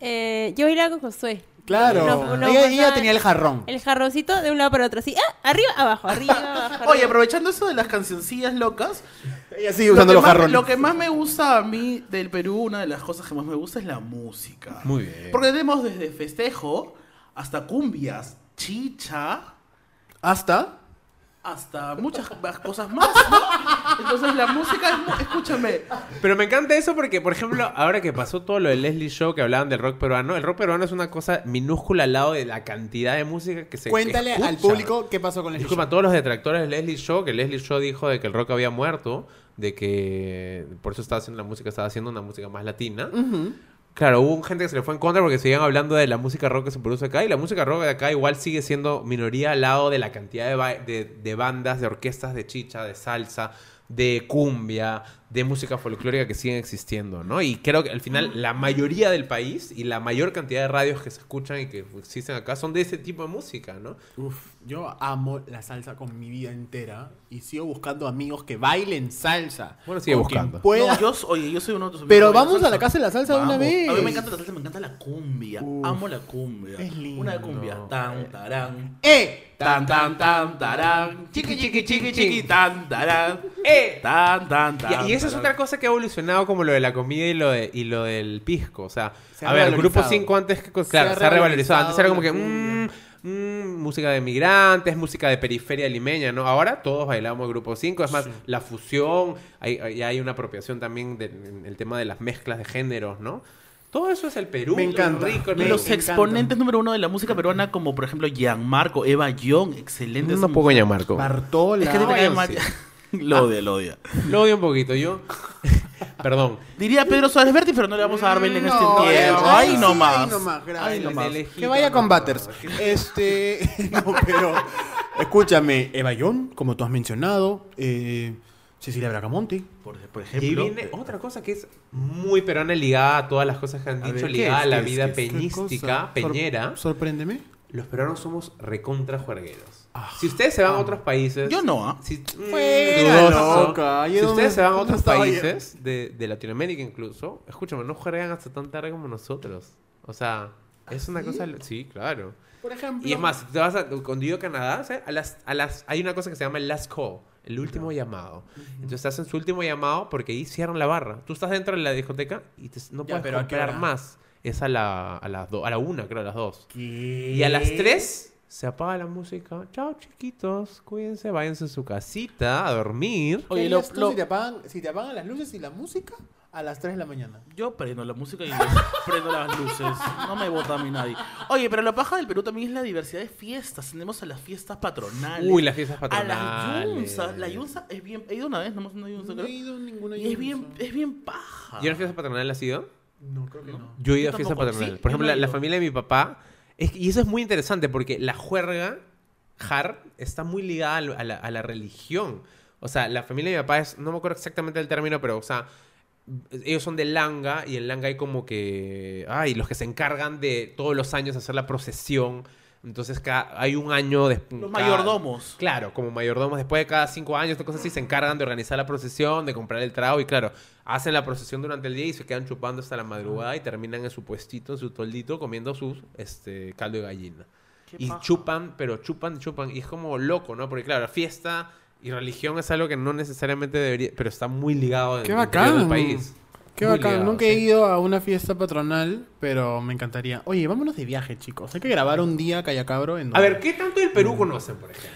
Eh, yo bailaba con Josué. Claro, Uno- uno ella, ella tenía el jarrón. El jarroncito de un lado para otro, así. Ah, arriba, abajo, arriba, abajo. Oye, arriba. aprovechando eso de las cancioncillas locas, Ella sigue usando lo, los más, jarrones. lo que más me gusta a mí del Perú, una de las cosas que más me gusta es la música. Muy bien. Porque tenemos desde festejo hasta cumbias, chicha, Hasta hasta muchas cosas más, ¿no? Entonces la música es, escúchame, Pero me encanta eso porque, por ejemplo, ahora que pasó todo lo del Leslie Show, que hablaban del rock peruano, el rock peruano es una cosa minúscula al lado de la cantidad de música que se Cuéntale al público qué pasó con el Disculpa, todos los detractores de Leslie Show, que Leslie Show dijo de que el rock había muerto, de que por eso estaba haciendo la música, estaba haciendo una música más latina. Claro, hubo gente que se le fue en contra porque seguían hablando de la música rock que se produce acá y la música rock de acá igual sigue siendo minoría al lado de la cantidad de, ba- de, de bandas, de orquestas de chicha, de salsa, de cumbia, de música folclórica que siguen existiendo, ¿no? Y creo que al final la mayoría del país y la mayor cantidad de radios que se escuchan y que existen acá son de ese tipo de música, ¿no? Uf, yo amo la salsa con mi vida entera y sigo buscando amigos que bailen salsa. Bueno, sigue buscando. pueda. No, yo, oye, yo soy uno de tus amigos Pero vamos a la casa de la salsa de una Vamos. vez. A mí me encanta la salsa, me encanta la cumbia. Uf. Amo la cumbia. Es lindo. Una cumbia. Tan, tarán. ¡Eh! Tan, tan, tan, tarán. Chiqui, chiqui, chiqui, chiqui, tan, tarán. ¡Eh! Tan, tan, tan. Y, y esa es otra cosa que ha evolucionado como lo de la comida y lo, de, y lo del pisco. O sea, Se a ver, el grupo revalorizado. 5 antes, que, Se claro, ha se ha revalorizado. Antes era como que, mmm, mm, música de migrantes, música de periferia limeña, ¿no? Ahora todos bailamos el grupo 5. Es más, la fusión, hay, hay, hay una apropiación también del el tema de las mezclas de géneros, ¿no? Todo eso es el Perú. Me encanta. rico, Y ¿no? los Me encanta. exponentes número uno de la música peruana, como por ejemplo Gianmarco, Eva Young, excelente. Un poco Marco. Bartola. Es que te No, sí. Lo odia, lo odia. Lo odio un poquito. Yo, perdón. Diría Pedro Suárez Berti, pero no le vamos a dar baile en este No, tiempo. ay, Ahí sí, nomás. ahí nomás, gracias. Ahí nomás. Que vaya con Butters. Este. No, pero. Escúchame, Eva Young, como tú has mencionado. Eh, Cecilia Bracamonte. Por, por Y ejemplo. viene otra cosa que es muy peruana ligada a todas las cosas que han A dicho, ver, ¿qué ligada es? a la ¿Qué es? vida ¿Qué es? ¿Qué peñística? Sor- peñera. Sorpréndeme. Los peruanos somos recontra juergueros. Ah. si ustedes se van a otros países... Yo no, ¿ah? Si, mm, Fuera, loca. Si ¿Y dónde- ustedes se van a otros países de, de Latinoamérica incluso, escúchame, no juegan hasta tan tarde como nosotros. O sea, es una cosa... Sí, claro. Por ejemplo. Y es más, si te vas a, cuando yo a Canadá, ¿sabes? a las, a las, hay una cosa que se llama el last call, el último llamado. Entonces hacen su último llamado porque ahí cierran la barra. Tú estás dentro de la discoteca y te- no Ya, puedes pero ¿a qué comprar más. Es a la, a las do- a la una, creo, a las dos. ¿Qué? Y a las tres se apaga la música. Chao, chiquitos, cuídense, váyanse a su casita a dormir. Oye, lo, lo- lo- si, te apagan, si te apagan las luces y la música a las 3 de la mañana. Yo prendo la música y prendo las luces. No me vota a mí nadie. Oye, pero la paja del Perú también es la diversidad de fiestas. Tenemos a las fiestas patronales. Uy, las fiestas A las patronales. yunzas. La yunza es bien... He ido una vez, nomás una yunza, No creo. he ido a ninguna Y es bien, yunza. es bien paja. ¿Y una fiesta patronal ha sido? No, creo que no. Yo he ido a fiesta tampoco. patronal. Sí, Por ejemplo, no la, familia de mi papá. es y eso es muy interesante porque la juerga, jar, está muy ligada a, lo- a la, a la religión. O sea, la familia de mi papá es. No me acuerdo exactamente el término, pero, o sea. Ellos son de Langa y en Langa hay como que. Ay, los que se encargan de todos los años hacer la procesión. Entonces, cada, hay un año después. Los mayordomos. Claro, como mayordomos, después de cada cinco años, cosas así, se encargan de organizar la procesión, de comprar el trago y claro, hacen la procesión durante el día y se quedan chupando hasta la madrugada y terminan en su puestito, en su toldito, comiendo sus este, caldo de gallina. Qué Y paja. chupan, pero chupan, chupan. Y es como loco, ¿no? Porque claro, fiesta y religión es algo que no necesariamente debería, pero está muy ligado en Qué el bacán. país. Qué Muy bacán. ligado, Nunca he ido a una fiesta patronal, pero me encantaría. Oye, vámonos de viaje, chicos. Hay que grabar un día Callacabro en A ver, ¿qué tanto del Perú conocen, por ejemplo?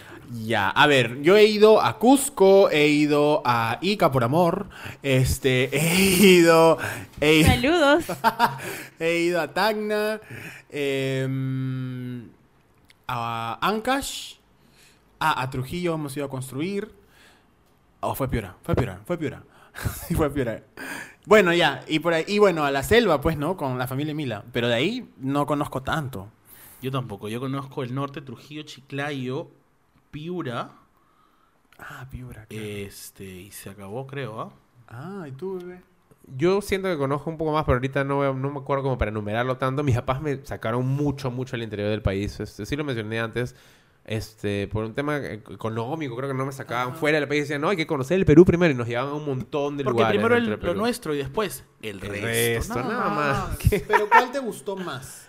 Ya, a ver, yo he ido a Cusco, he ido a Ica por amor, este, he ido, he ido, Saludos. he ido a Tacna, em, a Ancash, a, a Trujillo hemos ido a construir. Oh, fue Piura, fue Piura, fue Piura. Sí, fue Piura. Bueno, ya, y por ahí, y bueno, a la selva, pues, ¿no? Con la familia Mila. Pero de ahí no conozco tanto. Yo tampoco. Yo conozco el norte, Trujillo, Chiclayo, Piura. Ah, Piura. claro. Este, y se acabó, creo, ¿ah? Ah, ¿y tú, bebé? Yo siento que conozco un poco más, pero ahorita no, no me acuerdo como para enumerarlo tanto. Mis papás me sacaron mucho, mucho al interior del país. Este, sí lo mencioné antes. Este, por un tema económico, creo que no me sacaban fuera del país. Decían, no, hay que conocer el Perú primero. Y nos llevaban a un montón de Porque lugares. primero el- dentro del lo nuestro y después el, El resto. resto, Nada nada más. más. Pero ¿cuál te gustó más?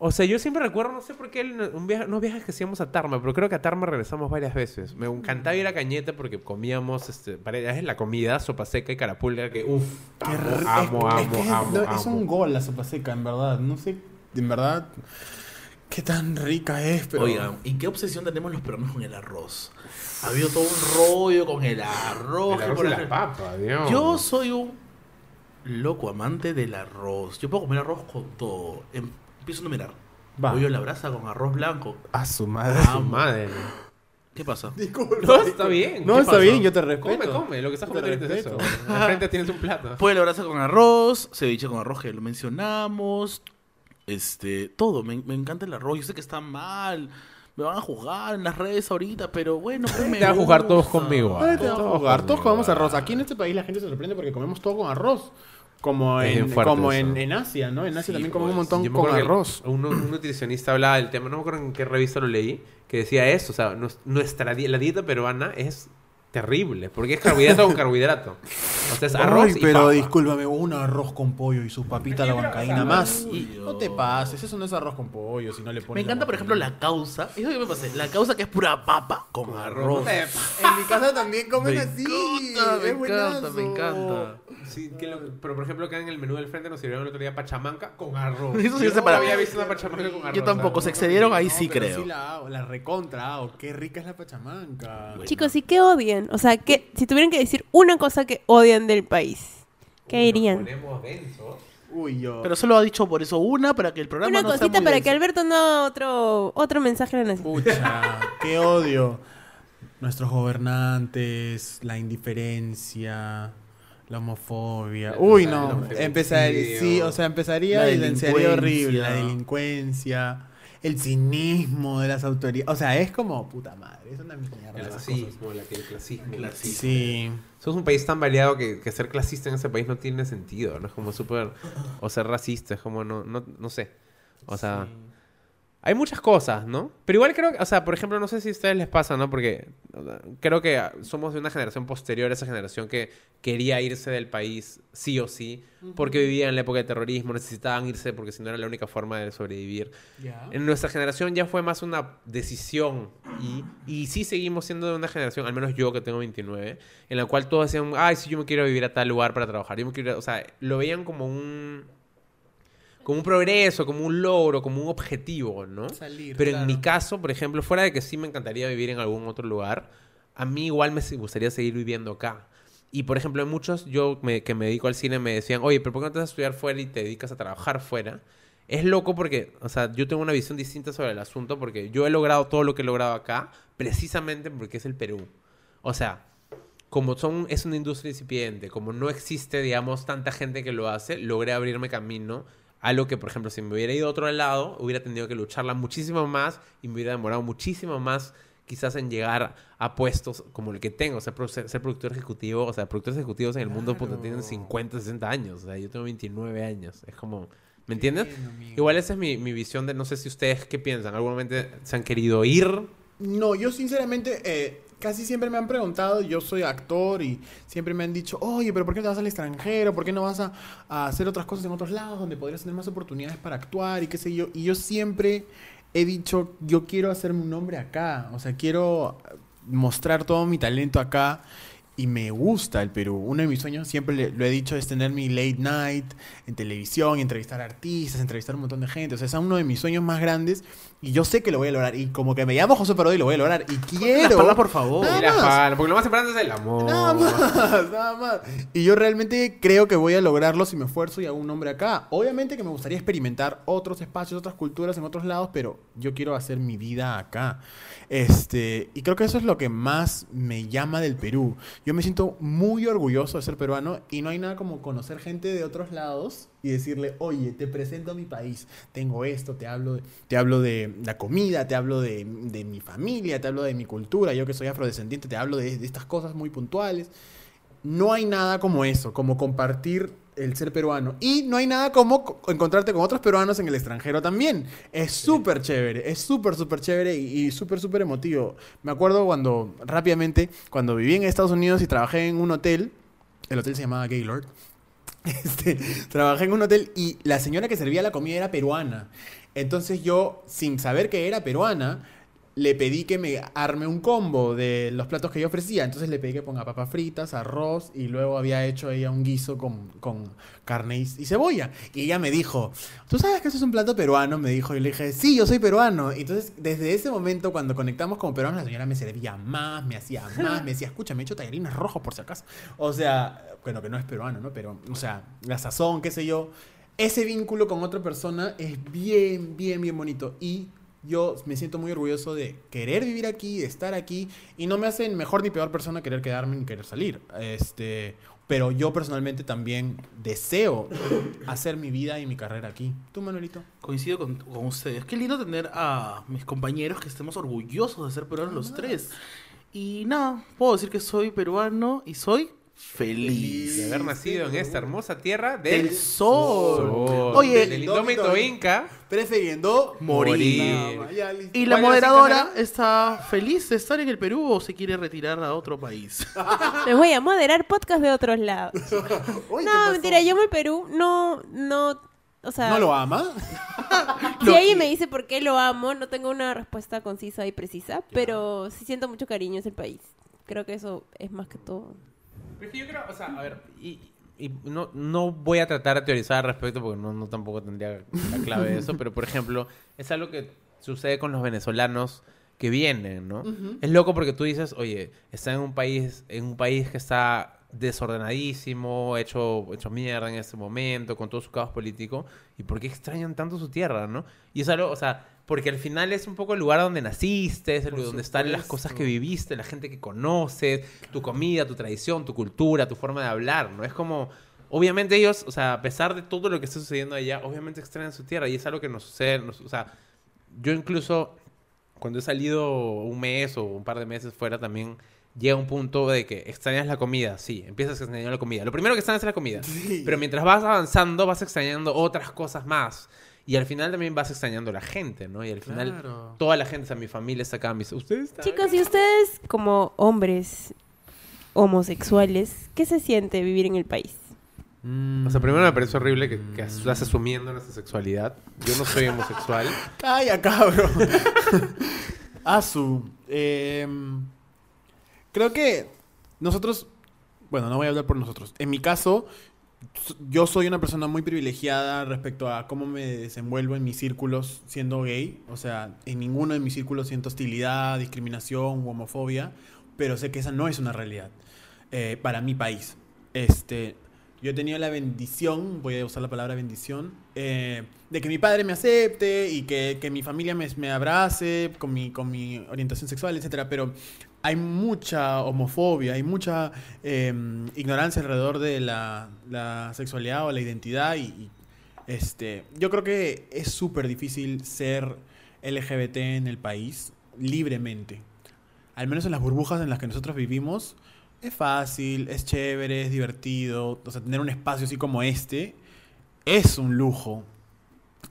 O sea, yo siempre recuerdo, no sé por qué, un viaje, unos viajes que hacíamos a Tarma, pero creo que a Tarma regresamos varias veces. Me encantaba ir a Cañete porque comíamos, este, paredes, la comida, sopa seca y carapulga, que uff, amo, amo, Es que amo, es, amo, es un gol la sopa seca, en verdad. No sé, en verdad. Qué tan rica es, pero... Oigan, ¿y qué obsesión tenemos los peruanos con el arroz? Ha habido todo un rollo con el arroz. El que arroz por y la ejemplo- papa, Dios. Yo soy un loco amante del arroz. Yo puedo comer arroz con todo. Em- Empiezo a numerar. Va. Pollo a la brasa con arroz blanco. A su madre. Su madre. ¿Qué pasa? Disculpa. No, está bien. No, ¿Qué está pasa? bien, yo te respeto. Come, come. Lo que estás comiendo es eso. Al frente tienes un plato. A la brasa con arroz. Ceviche con arroz que lo mencionamos. Este, todo. Me, me encanta el arroz. Yo sé que está mal. Me van a juzgar en las redes ahorita, pero bueno, pues me Te van a juzgar todos conmigo. Ay, te vamos a Todos jugar. Todos comemos ah. arroz. Aquí en este país la gente se sorprende porque comemos todo con arroz. Como Es bien en, fuerte como eso. en, en Asia, ¿no? En Asia Sí, también comemos un pues. montón Yo me con acuerdo que arroz. Un, un nutricionista hablaba del tema, no me acuerdo en qué revista lo leí, que decía eso, o sea, nuestra di- la dieta peruana es terrible, porque es carbohidrato con carbohidrato. O sea, es arroz Ay, y pero papa. discúlpame, un arroz con pollo y su papita a la bancaína más. No te pases, eso no es arroz con pollo, si no le pones Me encanta, por ejemplo, la causa. Eso que me pasé. La causa que es pura papa con arroz. En mi casa también comen Me así. encanta, me es encanta, me encanta. Sí, que lo- pero por ejemplo, acá en el menú del frente nos sirvieron el otro día pachamanca con arroz. Eso sí Yo es no para- había visto una pachamanca con arroz. Yo tampoco, se excedieron ahí No, sí pero creo. Sí la hago, la recontra hago. Qué rica es la pachamanca. Bueno. Chicos, ¿y qué odian? O sea, ¿qué, si tuvieran que decir una cosa que odian del país, ¿qué dirían? ponemos. Uy, yo. Pero solo ha dicho por eso una para que el programa Una no sea cosita muy para denso. que Alberto no haga otro, otro mensaje a la nación. Pucha, qué odio. Nuestros gobernantes, la indiferencia, la homofobia. La Uy, no. sí, o sea, empezaría La y sería horrible. La delincuencia. El cinismo de las autoridades. O sea, es como puta madre. Es una mierda. El clasismo, la que el clasismo. Clasismo. Sí. Somos un país tan variado que, que ser clasista en ese país no tiene sentido, ¿no? Es como súper... O ser racista, es como no, no, no sé. O sea... Hay muchas cosas, ¿no? Pero igual creo que, o sea, por ejemplo, no sé si a ustedes les pasa, ¿no? Porque creo que somos de una generación posterior a esa generación que quería irse del país sí o sí, porque vivían en la época de terrorismo, necesitaban irse porque si no era la única forma de sobrevivir. Ya. En nuestra generación ya fue más una decisión y, y sí seguimos siendo de una generación, al menos yo que tengo 29, en la cual todos decían, ay, sí, yo me quiero vivir a tal lugar para trabajar. Yo me quiero, ir a-". o sea, lo veían como un, como un progreso, como un logro, como un objetivo, ¿no? Salir, Pero en claro. mi caso, por ejemplo, fuera de que sí me encantaría vivir en algún otro lugar, a mí igual me gustaría seguir viviendo acá. Y por ejemplo, en muchos, yo me- que me dedico al cine, me decían, oye, pero ¿por qué no te vas a estudiar fuera y te dedicas a trabajar fuera? Es loco porque, o sea, yo tengo una visión distinta sobre el asunto porque yo he logrado todo lo que he logrado acá precisamente porque es el Perú. O sea, como son, es una industria incipiente, como no existe, digamos, tanta gente que lo hace, logré abrirme camino a lo que, por ejemplo, si me hubiera ido a otro lado, hubiera tenido que lucharla muchísimo más y me hubiera demorado muchísimo más quizás en llegar a puestos como el que tengo, o sea, ser, ser productor ejecutivo, o sea, productores ejecutivos en el mundo puta, Claro. tienen 50, 60 años, o sea, yo tengo 29 años, es como, ¿me entiendes? Igual esa es mi, mi visión de, no sé si ustedes qué piensan, ¿algún momento se han querido ir? No, yo sinceramente eh, casi siempre me han preguntado, yo soy actor y siempre me han dicho, oye, pero ¿por qué no te vas al extranjero? ¿Por qué no vas a, a hacer otras cosas en otros lados donde podrías tener más oportunidades para actuar y qué sé yo? Y yo siempre he dicho, yo quiero hacerme un nombre acá, o sea, quiero mostrar todo mi talento acá. Y me gusta el Perú. Uno de mis sueños, siempre le- lo he dicho, es tener mi late night en televisión, entrevistar artistas, entrevistar un montón de gente. O sea, es uno de mis sueños más grandes y yo sé que lo voy a lograr. Y como que me llamo José Parodi, lo voy a lograr. Y quiero... por favor. Nada Y más. pala, porque lo más importante es el amor. Nada más, nada más. Y yo realmente creo que voy a lograrlo si me esfuerzo y hago un nombre acá. Obviamente que me gustaría experimentar otros espacios, otras culturas en otros lados, pero yo quiero hacer mi vida acá. Este, y creo que eso es lo que más me llama del Perú. Yo me siento muy orgulloso de ser peruano y no hay nada como conocer gente de otros lados y decirle, oye, te presento a mi país, tengo esto, te hablo de, te hablo de la comida, te hablo de, de mi familia, te hablo de mi cultura, yo que soy afrodescendiente, te hablo de, de estas cosas muy puntuales. No hay nada como eso, como compartir el ser peruano. Y no hay nada como co- encontrarte con otros peruanos en el extranjero también. Es súper chévere, es súper, súper chévere y, y súper, súper emotivo. Me acuerdo cuando, rápidamente, cuando viví en Estados Unidos y trabajé en un hotel, el hotel se llamaba Gaylord. Este, trabajé en un hotel y la señora que servía la comida era peruana. Entonces yo, sin saber que era peruana, le pedí que me arme un combo de los platos que yo ofrecía. Entonces le pedí que ponga papas fritas, arroz y luego había hecho ella un guiso con, con carne y, y cebolla. Y ella me dijo, ¿tú sabes que eso es un plato peruano? Me dijo. Y le dije, sí, yo soy peruano. Y entonces, desde ese momento, cuando conectamos como peruanos, la señora me servía más, me hacía más, me decía, escucha, me he hecho tallarines rojos por si acaso. O sea, bueno, que no es peruano, ¿no? Pero, o sea, la sazón, qué sé yo. Ese vínculo con otra persona es bien, bien, bien bonito. Y yo me siento muy orgulloso de querer vivir aquí, de estar aquí. Y no me hacen mejor ni peor persona querer quedarme ni querer salir. Este, pero yo personalmente también deseo hacer mi vida y mi carrera aquí. ¿Tú, Manuelito? Coincido con, con ustedes. Qué lindo tener a mis compañeros que estemos orgullosos de ser peruanos los tres. Y nada, puedo decir que soy peruano y soy feliz. De haber nacido en esta hermosa tierra del, Del sol. sol. Oye, del indómito inca. Prefiriendo Morir. Más, ya. Y la ¿Cuál es la moderadora está feliz de estar en el Perú o se quiere retirar a otro país. Les voy a moderar podcast de otros lados. Uy, ¿qué No, mentira, yo en el Perú no, no, o sea, ¿No lo ama? si alguien me dice por qué lo amo, no tengo una respuesta concisa y precisa, pero sí siento mucho cariño hacia el país. Creo que eso es más que todo. Pero es que yo creo, o sea, a ver, y, y no, no voy a tratar de teorizar al respecto porque no, no tampoco tendría la clave de eso, pero por ejemplo, es algo que sucede con los venezolanos que vienen, ¿no? Es loco porque tú dices, oye, está en un país, en un país que está desordenadísimo, hecho, hecho mierda en este momento, con todo su caos político, y por qué extrañan tanto su tierra, ¿no? Y es algo, o sea, porque al final es un poco el lugar donde naciste, es el Por donde están las cosas que viviste, la gente que conoces, tu comida, tu tradición, tu cultura, tu forma de hablar, ¿no? Es como, obviamente ellos, o sea, a pesar de todo lo que está sucediendo allá, obviamente extrañan su tierra y es algo que nos sucede, nos- o sea, yo incluso cuando he salido un mes o un par de meses fuera también llega un punto de que extrañas la comida, sí, empiezas a extrañar la comida. Lo primero que extrañas es la comida, Sí. pero mientras vas avanzando vas extrañando otras cosas más. Y al final también vas extrañando la gente, ¿no? Y al final Claro. toda la gente, o sea, mi familia está acá, mis... ¿Ustedes están Chicos, y ustedes como hombres homosexuales, ¿qué se siente vivir en el país? O sea, primero me parece horrible que, que estás asumiendo nuestra sexualidad. Yo no soy homosexual. Calla, cabrón. Asu. em, creo que nosotros. Bueno, no voy a hablar por nosotros. En mi caso, yo soy una persona muy privilegiada respecto a cómo me desenvuelvo en mis círculos siendo gay. O sea, en ninguno de mis círculos siento hostilidad, discriminación u homofobia. Pero sé que esa no es una realidad eh, para mi país. Este, yo he tenido la bendición, voy a usar la palabra bendición, eh, de que mi padre me acepte y que, que mi familia me, me abrace con mi, con mi orientación sexual, etcétera. Pero hay mucha homofobia, hay mucha eh, ignorancia alrededor de la, sexualidad o la identidad y, este, yo creo que es súper difícil ser LGBT en el país libremente. Al menos en las burbujas en las que nosotros vivimos, es fácil, es chévere, es divertido. O sea, tener un espacio así como este es un lujo.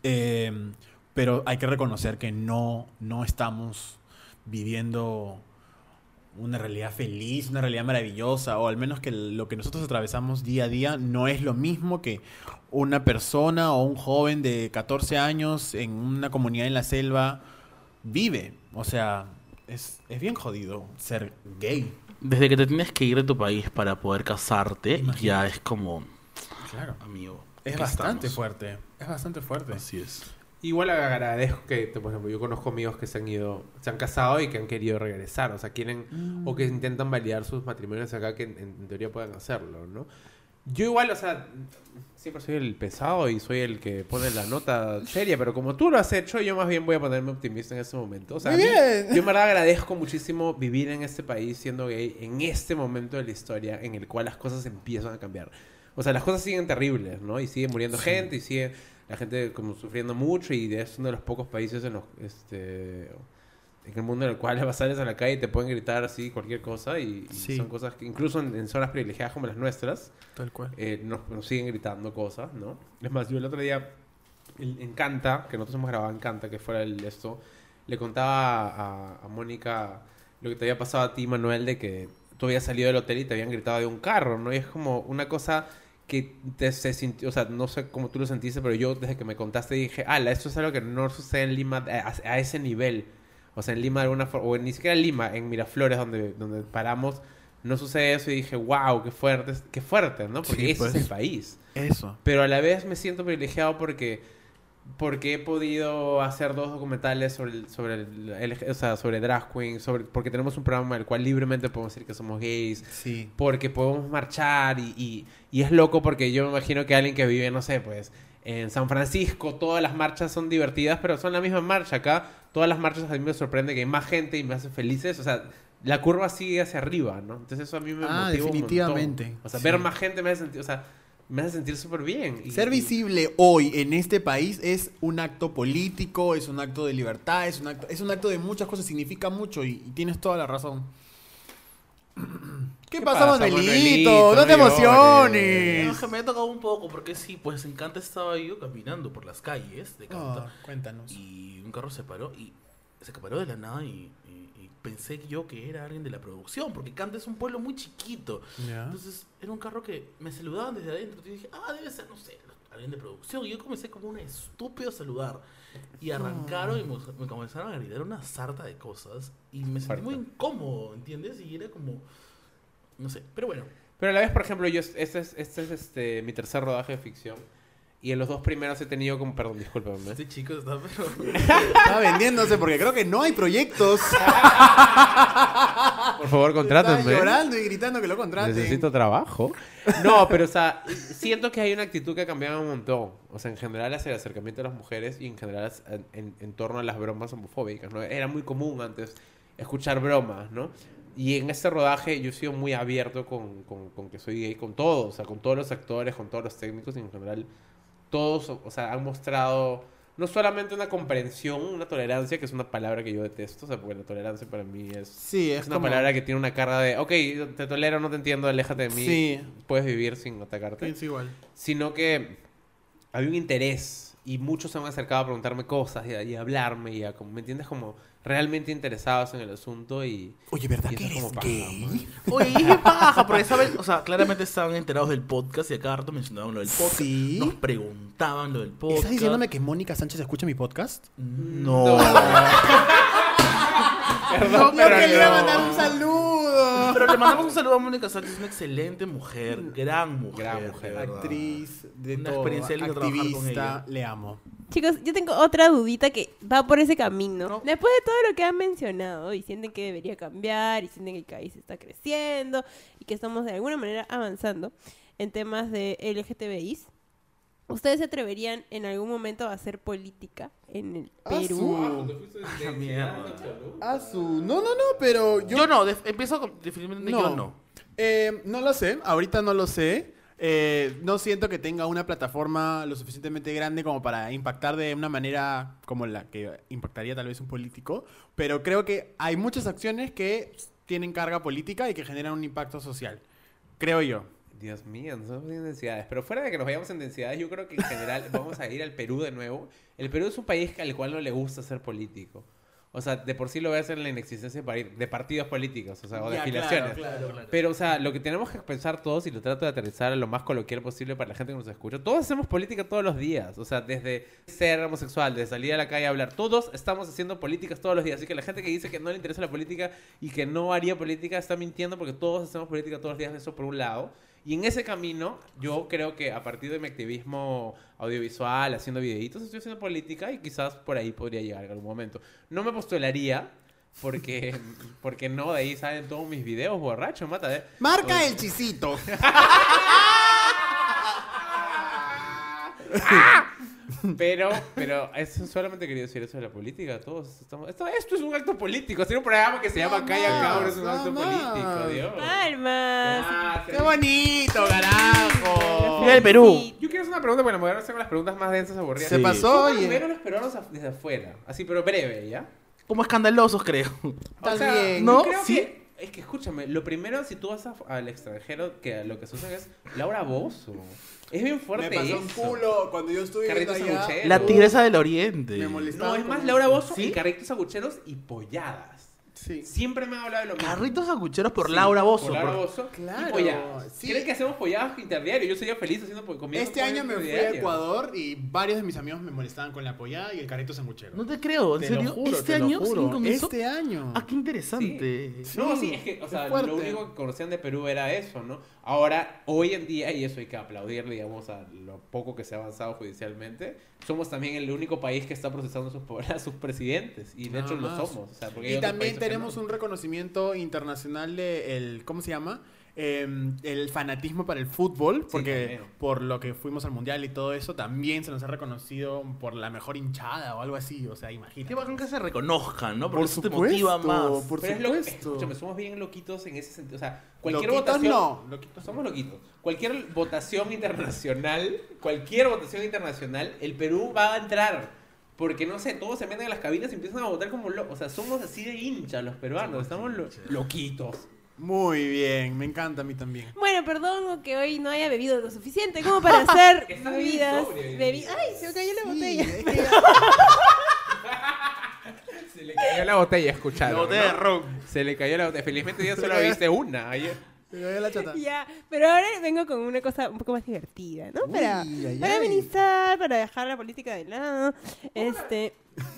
Eh, pero hay que reconocer que no, no estamos viviendo una realidad feliz, una realidad maravillosa, o al menos que lo que nosotros atravesamos día a día no es lo mismo que una persona o un joven de 14 años en una comunidad en la selva vive. O sea, es, es bien jodido ser gay. Desde que te tienes que ir de tu país para poder casarte, Imagínate. ya es como, Claro. amigo. Es bastante estamos. fuerte. Es bastante fuerte. Así es. Igual agradezco que, por ejemplo, yo conozco amigos que se han ido, se han casado y que han querido regresar, o sea, quieren, o que intentan validar sus matrimonios acá, que en, en teoría puedan hacerlo, ¿no? Yo igual, o sea, siempre soy el pesado y soy el que pone la nota seria, pero como tú lo has hecho, yo más bien voy a ponerme optimista en este momento. O sea, Muy a mí- bien. yo en verdad agradezco muchísimo vivir en este país siendo gay en este momento de la historia en el cual las cosas empiezan a cambiar. O sea, las cosas siguen terribles, ¿no? Y sigue muriendo gente y sigue la gente como sufriendo mucho y es uno de los pocos países en los este en el mundo en el cual sales a la calle y te pueden gritar así cualquier cosa y, y Sí. son cosas que incluso en, en zonas privilegiadas como las nuestras Tal cual. eh, nos, nos siguen gritando cosas, ¿no? Es más, yo el otro día en Canta, que nosotros hemos grabado en Canta, que fuera el esto, le contaba a, a Mónica lo que te había pasado a ti, Manuel, de que tú habías salido del hotel y te habían gritado de un carro, ¿no? Y es como una cosa que te se sintió, o sea, no sé cómo tú lo sentiste, pero yo desde que me contaste dije, ala, esto es algo que no sucede en Lima a, a ese nivel. O sea, en Lima de alguna forma, o ni siquiera en Lima, en Miraflores, donde, donde paramos, no sucede eso y dije, wow, qué fuerte, qué fuerte, ¿no? Porque Sí, ese pues. es el país. Eso. Pero a la vez me siento privilegiado porque, porque he podido hacer dos documentales sobre, el- sobre, el, el- o sea, sobre drag queen, sobre, porque tenemos un programa en el cual libremente podemos decir que somos gays, Sí. porque podemos marchar y, y, y es loco porque yo me imagino que alguien que vive, no sé, pues en San Francisco todas las marchas son divertidas, pero son la misma marcha. Acá todas las marchas a mí me sorprende que hay más gente y me hace felices. O sea, la curva sigue hacia arriba, ¿no? Entonces eso a mí me Ah, motiva un definitivamente. O sea, Sí. ver más gente me hace sentir, o sea, me hace sentir súper bien. Y- Ser y- visible hoy en este país es un acto político, es un acto de libertad, es un acto, es un acto de muchas cosas, significa mucho y, y tienes toda la razón. ¿Qué, ¿Qué pasa, pasa, Manuelito? Manuelito? No te emociones. No, que me ha tocado un poco, porque sí, pues en Canta estaba yo caminando por las calles de Canta Ah, cuéntanos. y un carro se paró y se paró de la nada y pensé yo que era alguien de la producción, porque Canta es un pueblo muy chiquito. Ya. Entonces era un carro que me saludaban desde adentro. Y dije, ah, debe ser, no sé, alguien de producción. Y yo comencé como un estúpido a saludar. Y arrancaron y me, me comenzaron a gritar una sarta de cosas. Y me sentí muy incómodo, ¿entiendes? Y era como, no sé, pero bueno. Pero a la vez, por ejemplo, yo este es, este es este, mi tercer rodaje de ficción. Y en los dos primeros he tenido como, perdón, discúlpame. Este chico está, pero... Está vendiéndose porque creo que no hay proyectos. Por favor, Está contrátenme. llorando y gritando que lo contraten. Necesito trabajo. No, pero o sea, siento que hay una actitud que ha cambiado un montón. O sea, en general hacia el acercamiento a las mujeres y en general en, en- en torno a las bromas homofóbicas, ¿no? Era muy común antes escuchar bromas, ¿no? Y en este rodaje yo he sido muy abierto con, con- con que soy gay, con todos, o sea, con todos los actores, con todos los técnicos y en general todos, o sea, han mostrado no solamente una comprensión, una tolerancia, que es una palabra que yo detesto, o sea, porque la tolerancia para mí es... Sí, es, Es una como- palabra que tiene una carga de, ok, te tolero, no te entiendo, aléjate de mí, Sí. puedes vivir sin atacarte. Es igual. Sino que había un interés y muchos se han acercado a preguntarme cosas y a, y a hablarme y a, como, ¿me entiendes? Como realmente interesados en el asunto y... Oye, ¿verdad y que es eres como paja, gay? Oye, y qué paja, porque saben, o sea, claramente estaban enterados del podcast y a cada rato mencionaban lo del podcast. Sí. Nos preguntaban lo del podcast. ¿Estás diciéndome que Mónica Sánchez escucha mi podcast? No. Perdón, Yo pero quería no. mandar un saludo. Pero le mandamos un saludo a Mónica Sánchez, una excelente mujer, gran mujer. Gran mujer. de verdad. Actriz, de Una todo, experiencia linda trabajar con activista, ella. le amo. Chicos, yo tengo otra dudita que va por ese camino. No. Después de todo lo que han mencionado y sienten que debería cambiar y sienten que el país está creciendo y que estamos de alguna manera avanzando en temas de LGTBIs, ¿ustedes se atreverían en algún momento a hacer política en el Perú? Ah. Ah, su... No, no, no, pero yo... Yo no, def- empiezo con definitivamente No. yo no. Eh, no lo sé, ahorita no lo sé. Eh, no siento que tenga una plataforma lo suficientemente grande como para impactar de una manera como la que impactaría tal vez un político, pero creo que hay muchas acciones que tienen carga política y que generan un impacto social. Creo yo. Dios mío, no somos en densidades. Pero fuera de que nos vayamos en densidades, yo creo que en general vamos a ir al Perú de nuevo. El Perú es un país al cual no le gusta ser político. O sea, de por sí lo ves en la inexistencia de partidos políticos, o sea, o de Ya, afiliaciones. claro, claro. Pero, o sea, lo que tenemos que pensar todos, y lo trato de aterrizar a lo más coloquial posible para la gente que nos escucha, todos hacemos política todos los días. O sea, desde ser homosexual, de salir a la calle a hablar, todos estamos haciendo políticas todos los días. Así que la gente que dice que no le interesa la política y que no haría política está mintiendo porque todos hacemos política todos los días, eso por un lado. Y en ese camino, yo creo que a partir de mi activismo audiovisual, haciendo videitos, estoy haciendo política y quizás por ahí podría llegar en algún momento. No me postularía, porque, porque no, de ahí salen todos mis videos borrachos, mata. ¿eh? Marca el chisito. Pero, pero eso solamente quería decir eso de la política. Todos estamos. Esto, esto es un acto político. Tiene un programa que se llama Calla Cabros, es un acto político, Dios. ¡Palmas! Ah, ¡Qué bonito, carajo! Viva el Perú. Yo quiero hacer una pregunta, porque me voy a hacer las preguntas más densas, aburridas. Se pasó, ¿Cómo oye. a los peruanos desde afuera? Así, pero breve, ¿ya? Como escandalosos, creo. Bien. ¿no? Creo ¿Sí? que. Es que escúchame, lo primero, si tú vas a- al extranjero, que lo que se usa es Laura Bozo. Es bien fuerte Me pasó un eso. culo cuando yo estuve Carritos allá. La tigresa del oriente. Me molestaba. No, es más. Laura Bozo ¿Sí? y carritos agucheros y polladas. Sí. Siempre me han hablado de lo mismo. Carritos sangucheros por Sí, Laura Bozo. Por Laura por- Bozzo. Claro, Y polladas. sí. ¿Creen que hacemos polladas interdiario? Yo sería feliz haciendo po- comiendo Este año me fui a. Ecuador y varios de mis amigos me molestaban con la apoyada y el carrito sanguchero. No te creo, ¿en Te serio? lo juro, ¿Este te lo año juro. eso? Este año. Ah, qué interesante. Sí. No, sí, es que, o es sea, fuerte. lo único que conocían de Perú era eso, ¿no? Ahora, hoy en día, y eso hay que aplaudirle, digamos, a lo poco que se ha avanzado judicialmente, somos también el único país que está procesando sus, po- a sus presidentes, y de Nada hecho lo más. somos. O sea, porque hay Y otros también países que tenemos un reconocimiento internacional de el, ¿cómo se llama? Em, el fanatismo para el fútbol, porque también. por lo que fuimos al mundial y todo eso, también se nos ha reconocido por la mejor hinchada o algo así, o sea, imagínate. Qué bacán que se reconozcan, ¿no? Porque Por eso te supuesto, motiva más. por Pero es lo que, supuesto. escúchame, somos bien loquitos en ese sentido. O sea, cualquier Loquitos votación. no, loquitos Somos loquitos. Cualquier votación internacional, cualquier votación internacional, el Perú va a entrar. Porque no sé, todos se meten en las cabinas y empiezan a votar como locos. O sea, somos así de hinchas los peruanos. Estamos lo- loquitos. Muy bien, me encanta a mí también. Bueno, perdón que hoy no haya bebido lo suficiente como para hacer bebidas. bebi-. Ay, se me cayó la Sí, botella. es que- Se le cayó la botella, escucharon. La botella de ¿no? ron. Se le cayó la botella. Felizmente ya solo viste una ayer. La chata. Ya, pero ahora vengo con una cosa un poco más divertida, ¿no? Uy, para ay, para ay. amenizar, para dejar la política de lado. Este,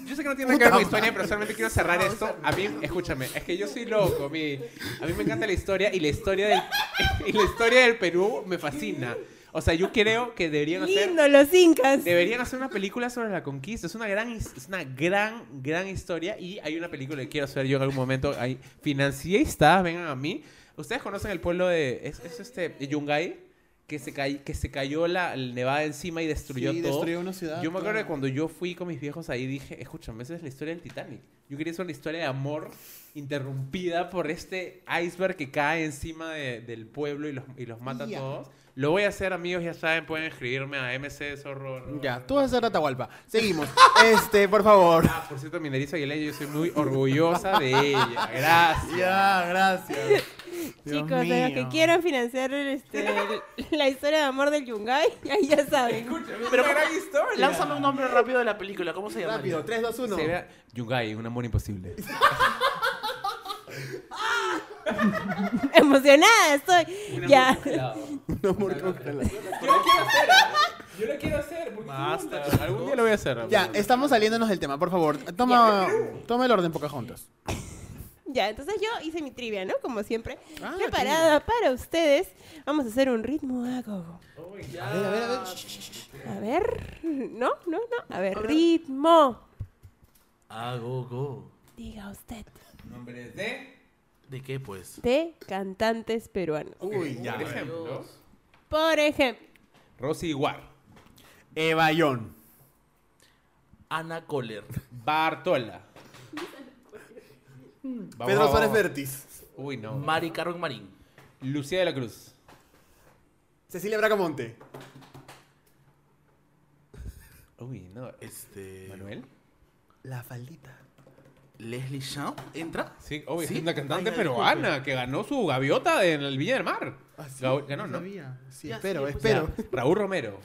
Yo sé que no tiene nada que ver con historia, pero solamente quiero cerrar esto. A mí, escúchame, es que yo soy loco. A mí, a mí me encanta la historia y la historia del, y la historia del Perú me fascina. O sea, yo creo que deberían hacer, lindo los incas. deberían hacer una película sobre la conquista. Es una gran, es una gran, gran historia y hay una película que quiero hacer yo en algún momento. Hay financiistas, vengan a mí. Ustedes conocen el pueblo de, es, es este, Yungay, que se, cay- que se cayó la nevada encima y destruyó Sí, todo. destruyó una ciudad, Yo me acuerdo claro. que cuando yo fui con mis viejos ahí dije, escúchame, esa es la historia del Titanic. Yo quería hacer una historia de amor interrumpida por este iceberg que cae encima de- del pueblo y los, y los mata a todos. Lo voy a hacer, amigos, ya saben, pueden escribirme a MC Zorro. Ya, tú vas a ser Atahualpa. Seguimos. este, por favor. Ah, por cierto, mi nariz aguileña, yo soy muy orgullosa de ella. Gracias. Ya, gracias. Dios Chicos, a los que quieran financiar este, la historia de amor del Yungay, ahí ya saben. Escúchame, Pero una gran historia. Lánzame un nombre rápido de la película. ¿Cómo se llama? Rápido, 3, 2, 1. Se vea Yungay, un amor imposible. Emocionada estoy. Ya. Un amor congelado. Yo lo quiero hacer. Yo lo quiero hacer. porque Basta, puta, Algún día lo voy a hacer. Ya, estamos saliéndonos del tema, por favor. Toma, toma el orden Pocahontas. Ya, entonces yo hice mi trivia, ¿no? Como siempre. Ah, Preparada para ustedes. Vamos a hacer un ritmo a gogo. A ver, a ver, a ver. A ver. No, no, no. A ver, ritmo. Ah, go, go. Diga usted. Nombres de. ¿De qué, pues? De cantantes peruanos. Uy, ya. Por ejemplo, Por ejemplo. Rosy Iguar. Evayón. Ana Kohler. Bartola. Vamos, Pedro vamos, Suárez. Vértiz. Uy, no. Mari Carmen Marín. Lucía de la Cruz. Cecilia Bracamonte. Uy, no. Este. ¿Manuel? La faldita. Leslie Shaw. ¿Entra? Sí, obvio, ¿Sí? es una cantante Ay, peruana que ganó su gaviota en el Villa del Mar. Gao- ganó, ¿no? sabía. Sí, Ya, espero, sí, pues espero. Ya, Raúl Romero.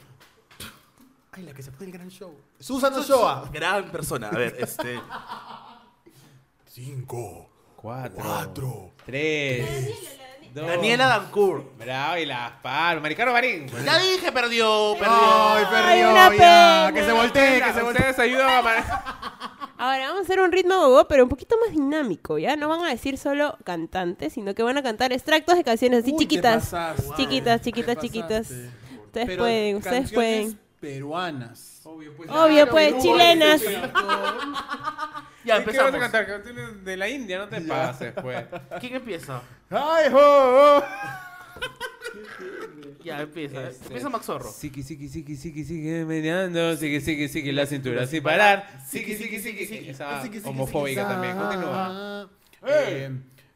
Ay, la que se fue del gran show. Susan Ochoa. Gran persona. A ver, este. Cinco. Cuatro. Cuatro. Tres. Dos. Daniela Dancourt. Bravo, y las palmas. Maricaro Marín. Ya dije, perdió, perdió. Ay, perdió. una ya. pena. Que se voltee, que se voltee. Ustedes ayudan a... Ahora vamos a hacer un ritmo gogo, pero un poquito más dinámico, ¿ya? No van a decir solo cantantes, sino que van a cantar extractos de canciones así Uy, te chiquitas. pasaste. Chiquitas, Te chiquitas, pasaste. chiquitas. Ustedes Pero pueden, ustedes canciones pueden. peruanas. Obvio, pues. Obvio, pues, chilenas. Ya, ¿Qué vas a empezamos. cantar? Canciones de la India, no te pases, pues. ¿Quién empieza? ¡Ay, ho, ho! Ya, empieza. Este, Empieza Max Zorro. Siki, siki, siki, siki, sigue meneando. Siki, siki, siki, la cintura sin parar. Siki, siki, siki, siki. Esa Siki, siki, homofóbica siki, también. Continúa. Eh,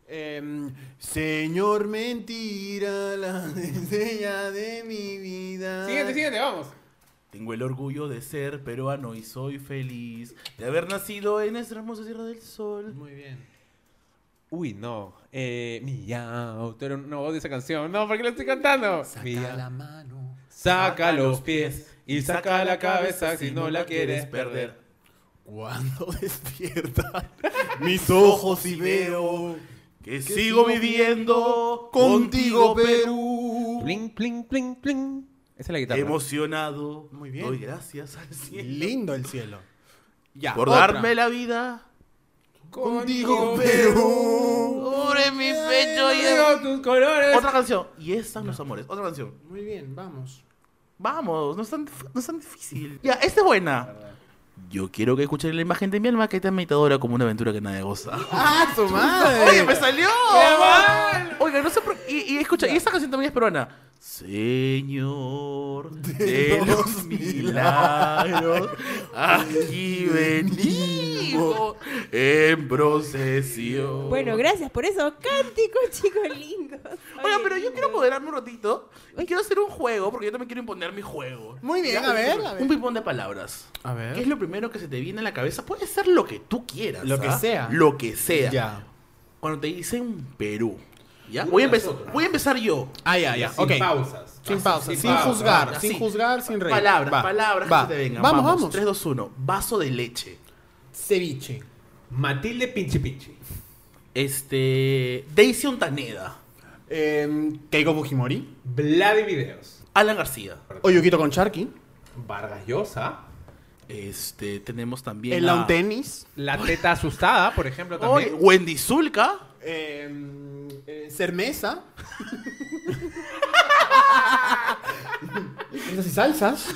em, señor mentira, la estrella de mi vida. Siguiente, siguiente, vamos. Tengo el orgullo de ser peruano y soy feliz de haber nacido en esta hermosa Sierra del Sol. Muy bien. Uy, no. Eh, miau. Pero no odio esa canción. No, ¿por qué la estoy cantando? Saca Miau. la mano. Saca los pies y saca la cabeza si no la quieres perder. Cuando despierta mis ojos y veo Que que sigo viviendo contigo, Perú. Pling, pling, pling, pling. Esa es la guitarra. Emocionado. Muy bien. Doy gracias al cielo. Lindo el cielo. Ya. Por otra. darme la vida. Contigo, Perú. Sobre mi pecho y Contigo tus colores. Otra canción. Y están los amores. Otra canción. Muy bien, vamos. Vamos, no es tan, no es tan difícil. Ya, esta es buena. Yo quiero que escuchen la imagen de mi alma que es tan meditadora como una aventura que nadie goza. ¡Ah, su madre! ¡Oye, me salió! mal! Oiga, no sé por Y, y escucha, y esta canción también es peruana. Señor de los milagros, aquí venimos en procesión. Bueno, gracias por eso. Cánticos, chicos lindos. Oiga, Oye, pero yo quiero apoderarme un ratito y quiero hacer un juego, porque yo también quiero imponer mi juego. Muy bien, a ver, a ver. Un ping-pong de palabras. A ¿Qué es lo primero que se te viene a la cabeza? Puede ser lo que tú quieras. Lo que ¿ah? sea. Lo que sea. Ya. Cuando te dicen Perú. ¿Ya? Voy a, empezar, voy a empezar yo. Ah, ya, ya. Sin pausas. Sin pausa, sin, juzgar, Ya, sin sí. juzgar, sin reír. Palabras, Va, palabras va. que se te vengan. Vamos, vamos. 3, 2, 1. Vaso de leche. Ceviche. Matilde Pinchi Pinchi. Este. Daisy Ontaneda. Eh, Keiko Fujimori. Vladi Videos. Alan García. Oyuquito con Charqui. Vargas Llosa. Este. Tenemos también. El a- lawn. La teta asustada, por ejemplo, también. Wendy Zulka. Eh, eh, Cermesa. Risas y salsas.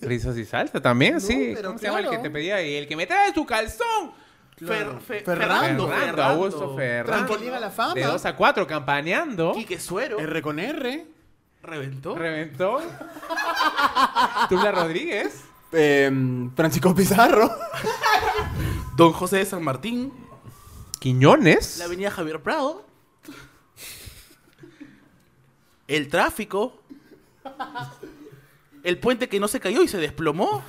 Risas y salsa también, sí. pero ¿Cómo se llama el que claro. te pedía? Y el que me trae su calzón. Fer- Fe- Fernando, Fernando, Augusto Ferrando. Trampolín a la fama. De 2 a 4, campaneando. Quique Suero. R con R. Reventó. Reventó. Tubla Rodríguez. Eh, Francisco Pizarro. Don José de San Martín. Quiñones. La avenida Javier Prado. El tráfico. El puente que no se cayó y se desplomó.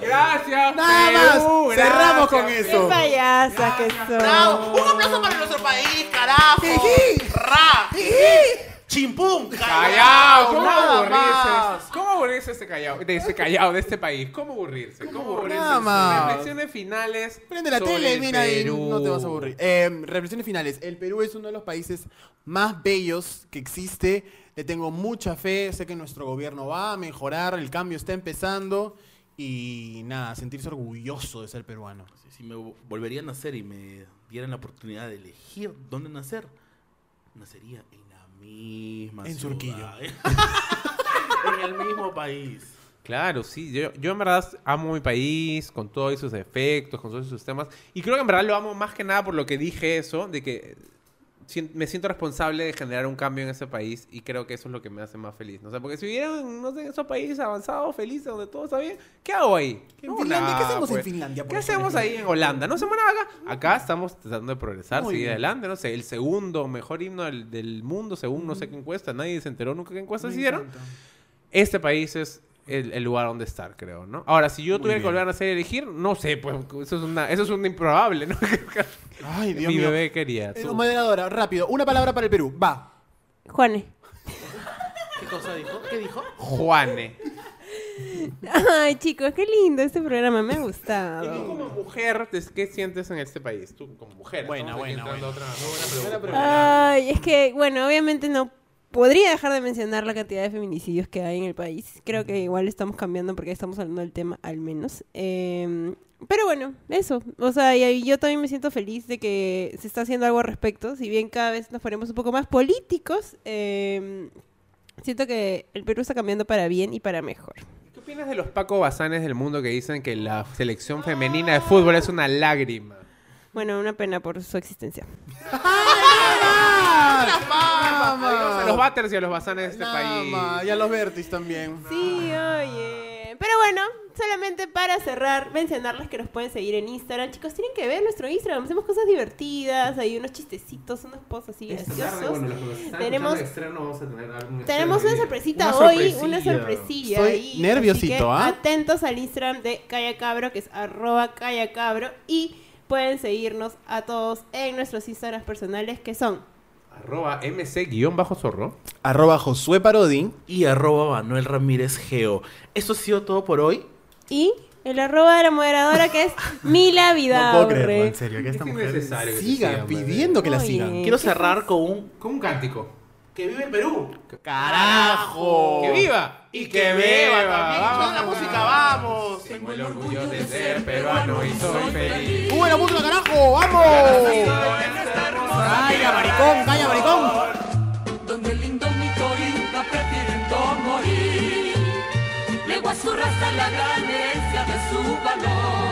Gracias. Nada Perú, más. Cerramos con gracias. Qué eso. payasas que ¡Bravo! son. ¡Un aplauso para nuestro país, carajo! ¡Ra! ¡Chimpum! Callao, ¿cómo Nada aburrirse? más. ¿Cómo aburrirse de este Callao? De este Callao, de este país. ¿Cómo aburrirse? ¿Cómo aburrirse? Nada más. Reflexiones finales. Prende la tele, el mira, y no te vas a aburrir. Eh, reflexiones finales. El Perú es uno de los países más bellos que existe. Le tengo mucha fe. Sé que nuestro gobierno va a mejorar. El cambio está empezando. Y nada, sentirse orgulloso de ser peruano. Si me volvería a nacer y me dieran la oportunidad de elegir dónde nacer, nacería en misma En ciudad. Surquillo. en el mismo país. Claro, sí. Yo, yo en verdad amo mi país con todos sus efectos, con todos sus temas. Y creo que en verdad lo amo más que nada por lo que dije eso, de que me siento responsable de generar un cambio en ese país y creo que eso es lo que me hace más feliz. ¿no? Sea, porque si vivieran, no sé, en esos países avanzados, felices, donde todo está bien, ¿qué hago ahí? ¿En No, Finlandia? nada, ¿Qué hacemos en pues. Finlandia, por ¿Qué ejemplo? hacemos ahí en Holanda? No hacemos nada acá. Acá estamos tratando de progresar, Muy seguir bien. adelante, no sé, el segundo mejor himno del, del mundo, según no sé qué encuesta, nadie se enteró nunca qué encuestas Me hicieron encanta. este país es el, el lugar donde estar, creo, ¿no? Ahora, si yo Muy tuviera que volver a nacer y elegir, no sé, pues eso es, una, eso es un improbable, ¿no? Ay, Dios Mi mío. bebé quería. Eh, tú. moderadora, rápido. Una palabra para el Perú. Va. Juane. ¿Qué cosa dijo? ¿Qué dijo? Juane. Ay, chicos, qué lindo este programa. Me ha Y tú gustado. como mujer, ¿te- ¿qué sientes en este país? Tú como mujer. Buena, buena, buena. otra- buena pregunta. Ay, es que, bueno, obviamente no podría dejar de mencionar la cantidad de feminicidios que hay en el país. Creo que igual estamos cambiando porque estamos hablando del tema al menos. Eh, pero bueno, eso. O sea, y, yo también me siento feliz de que se está haciendo algo al respecto. Si bien cada vez nos ponemos un poco más políticos, eh, siento que el Perú está cambiando para bien y para mejor. ¿Qué opinas de los Paco Bazanes del mundo que dicen que la selección femenina de fútbol es una lágrima? Bueno, una pena por su existencia. A los Batters y a los Bazanes de este país. Y a los Vertis también. Sí, oye. Pero bueno, solamente para cerrar, mencionarles que nos pueden seguir en Instagram. Chicos, tienen que ver nuestro Instagram. Hacemos cosas divertidas, hay unos chistecitos, unos posts así graciosos. Tenemos- Tenemos una sorpresita Una hoy, sorpresilla. una sorpresilla. Estoy ahí, nerviosito, así que ¿ah? Atentos al Instagram de Calla Cabro, que es arroba Calla Cabro. Y pueden seguirnos a todos en nuestros Instagrams personales, que son Arroba MC-zorro. Arroba Josué Parodi. Y arroba Manuel Ramírez Geo. Esto ha sido todo por hoy. Y el arroba de la moderadora que es Mila No Vidaurre. puedo creerlo, en serio, que esta Es mujer siga sigan, pidiendo que la Oye. sigan. Quiero ¿qué cerrar con un Con un cántico. ¡Que vive el Perú! ¡Carajo! ¡Que viva! ¡Y que beba también! Vamos. ¡Suena la música, vamos! Tengo el orgullo de ser peruano y soy feliz. ¡Sube la música, carajo! ¡Vamos! ¡Calla, maricón! ¡Calla, maricón! donde el indomitorita prefiriendo morir. Legua su raza la gran herencia de su valor.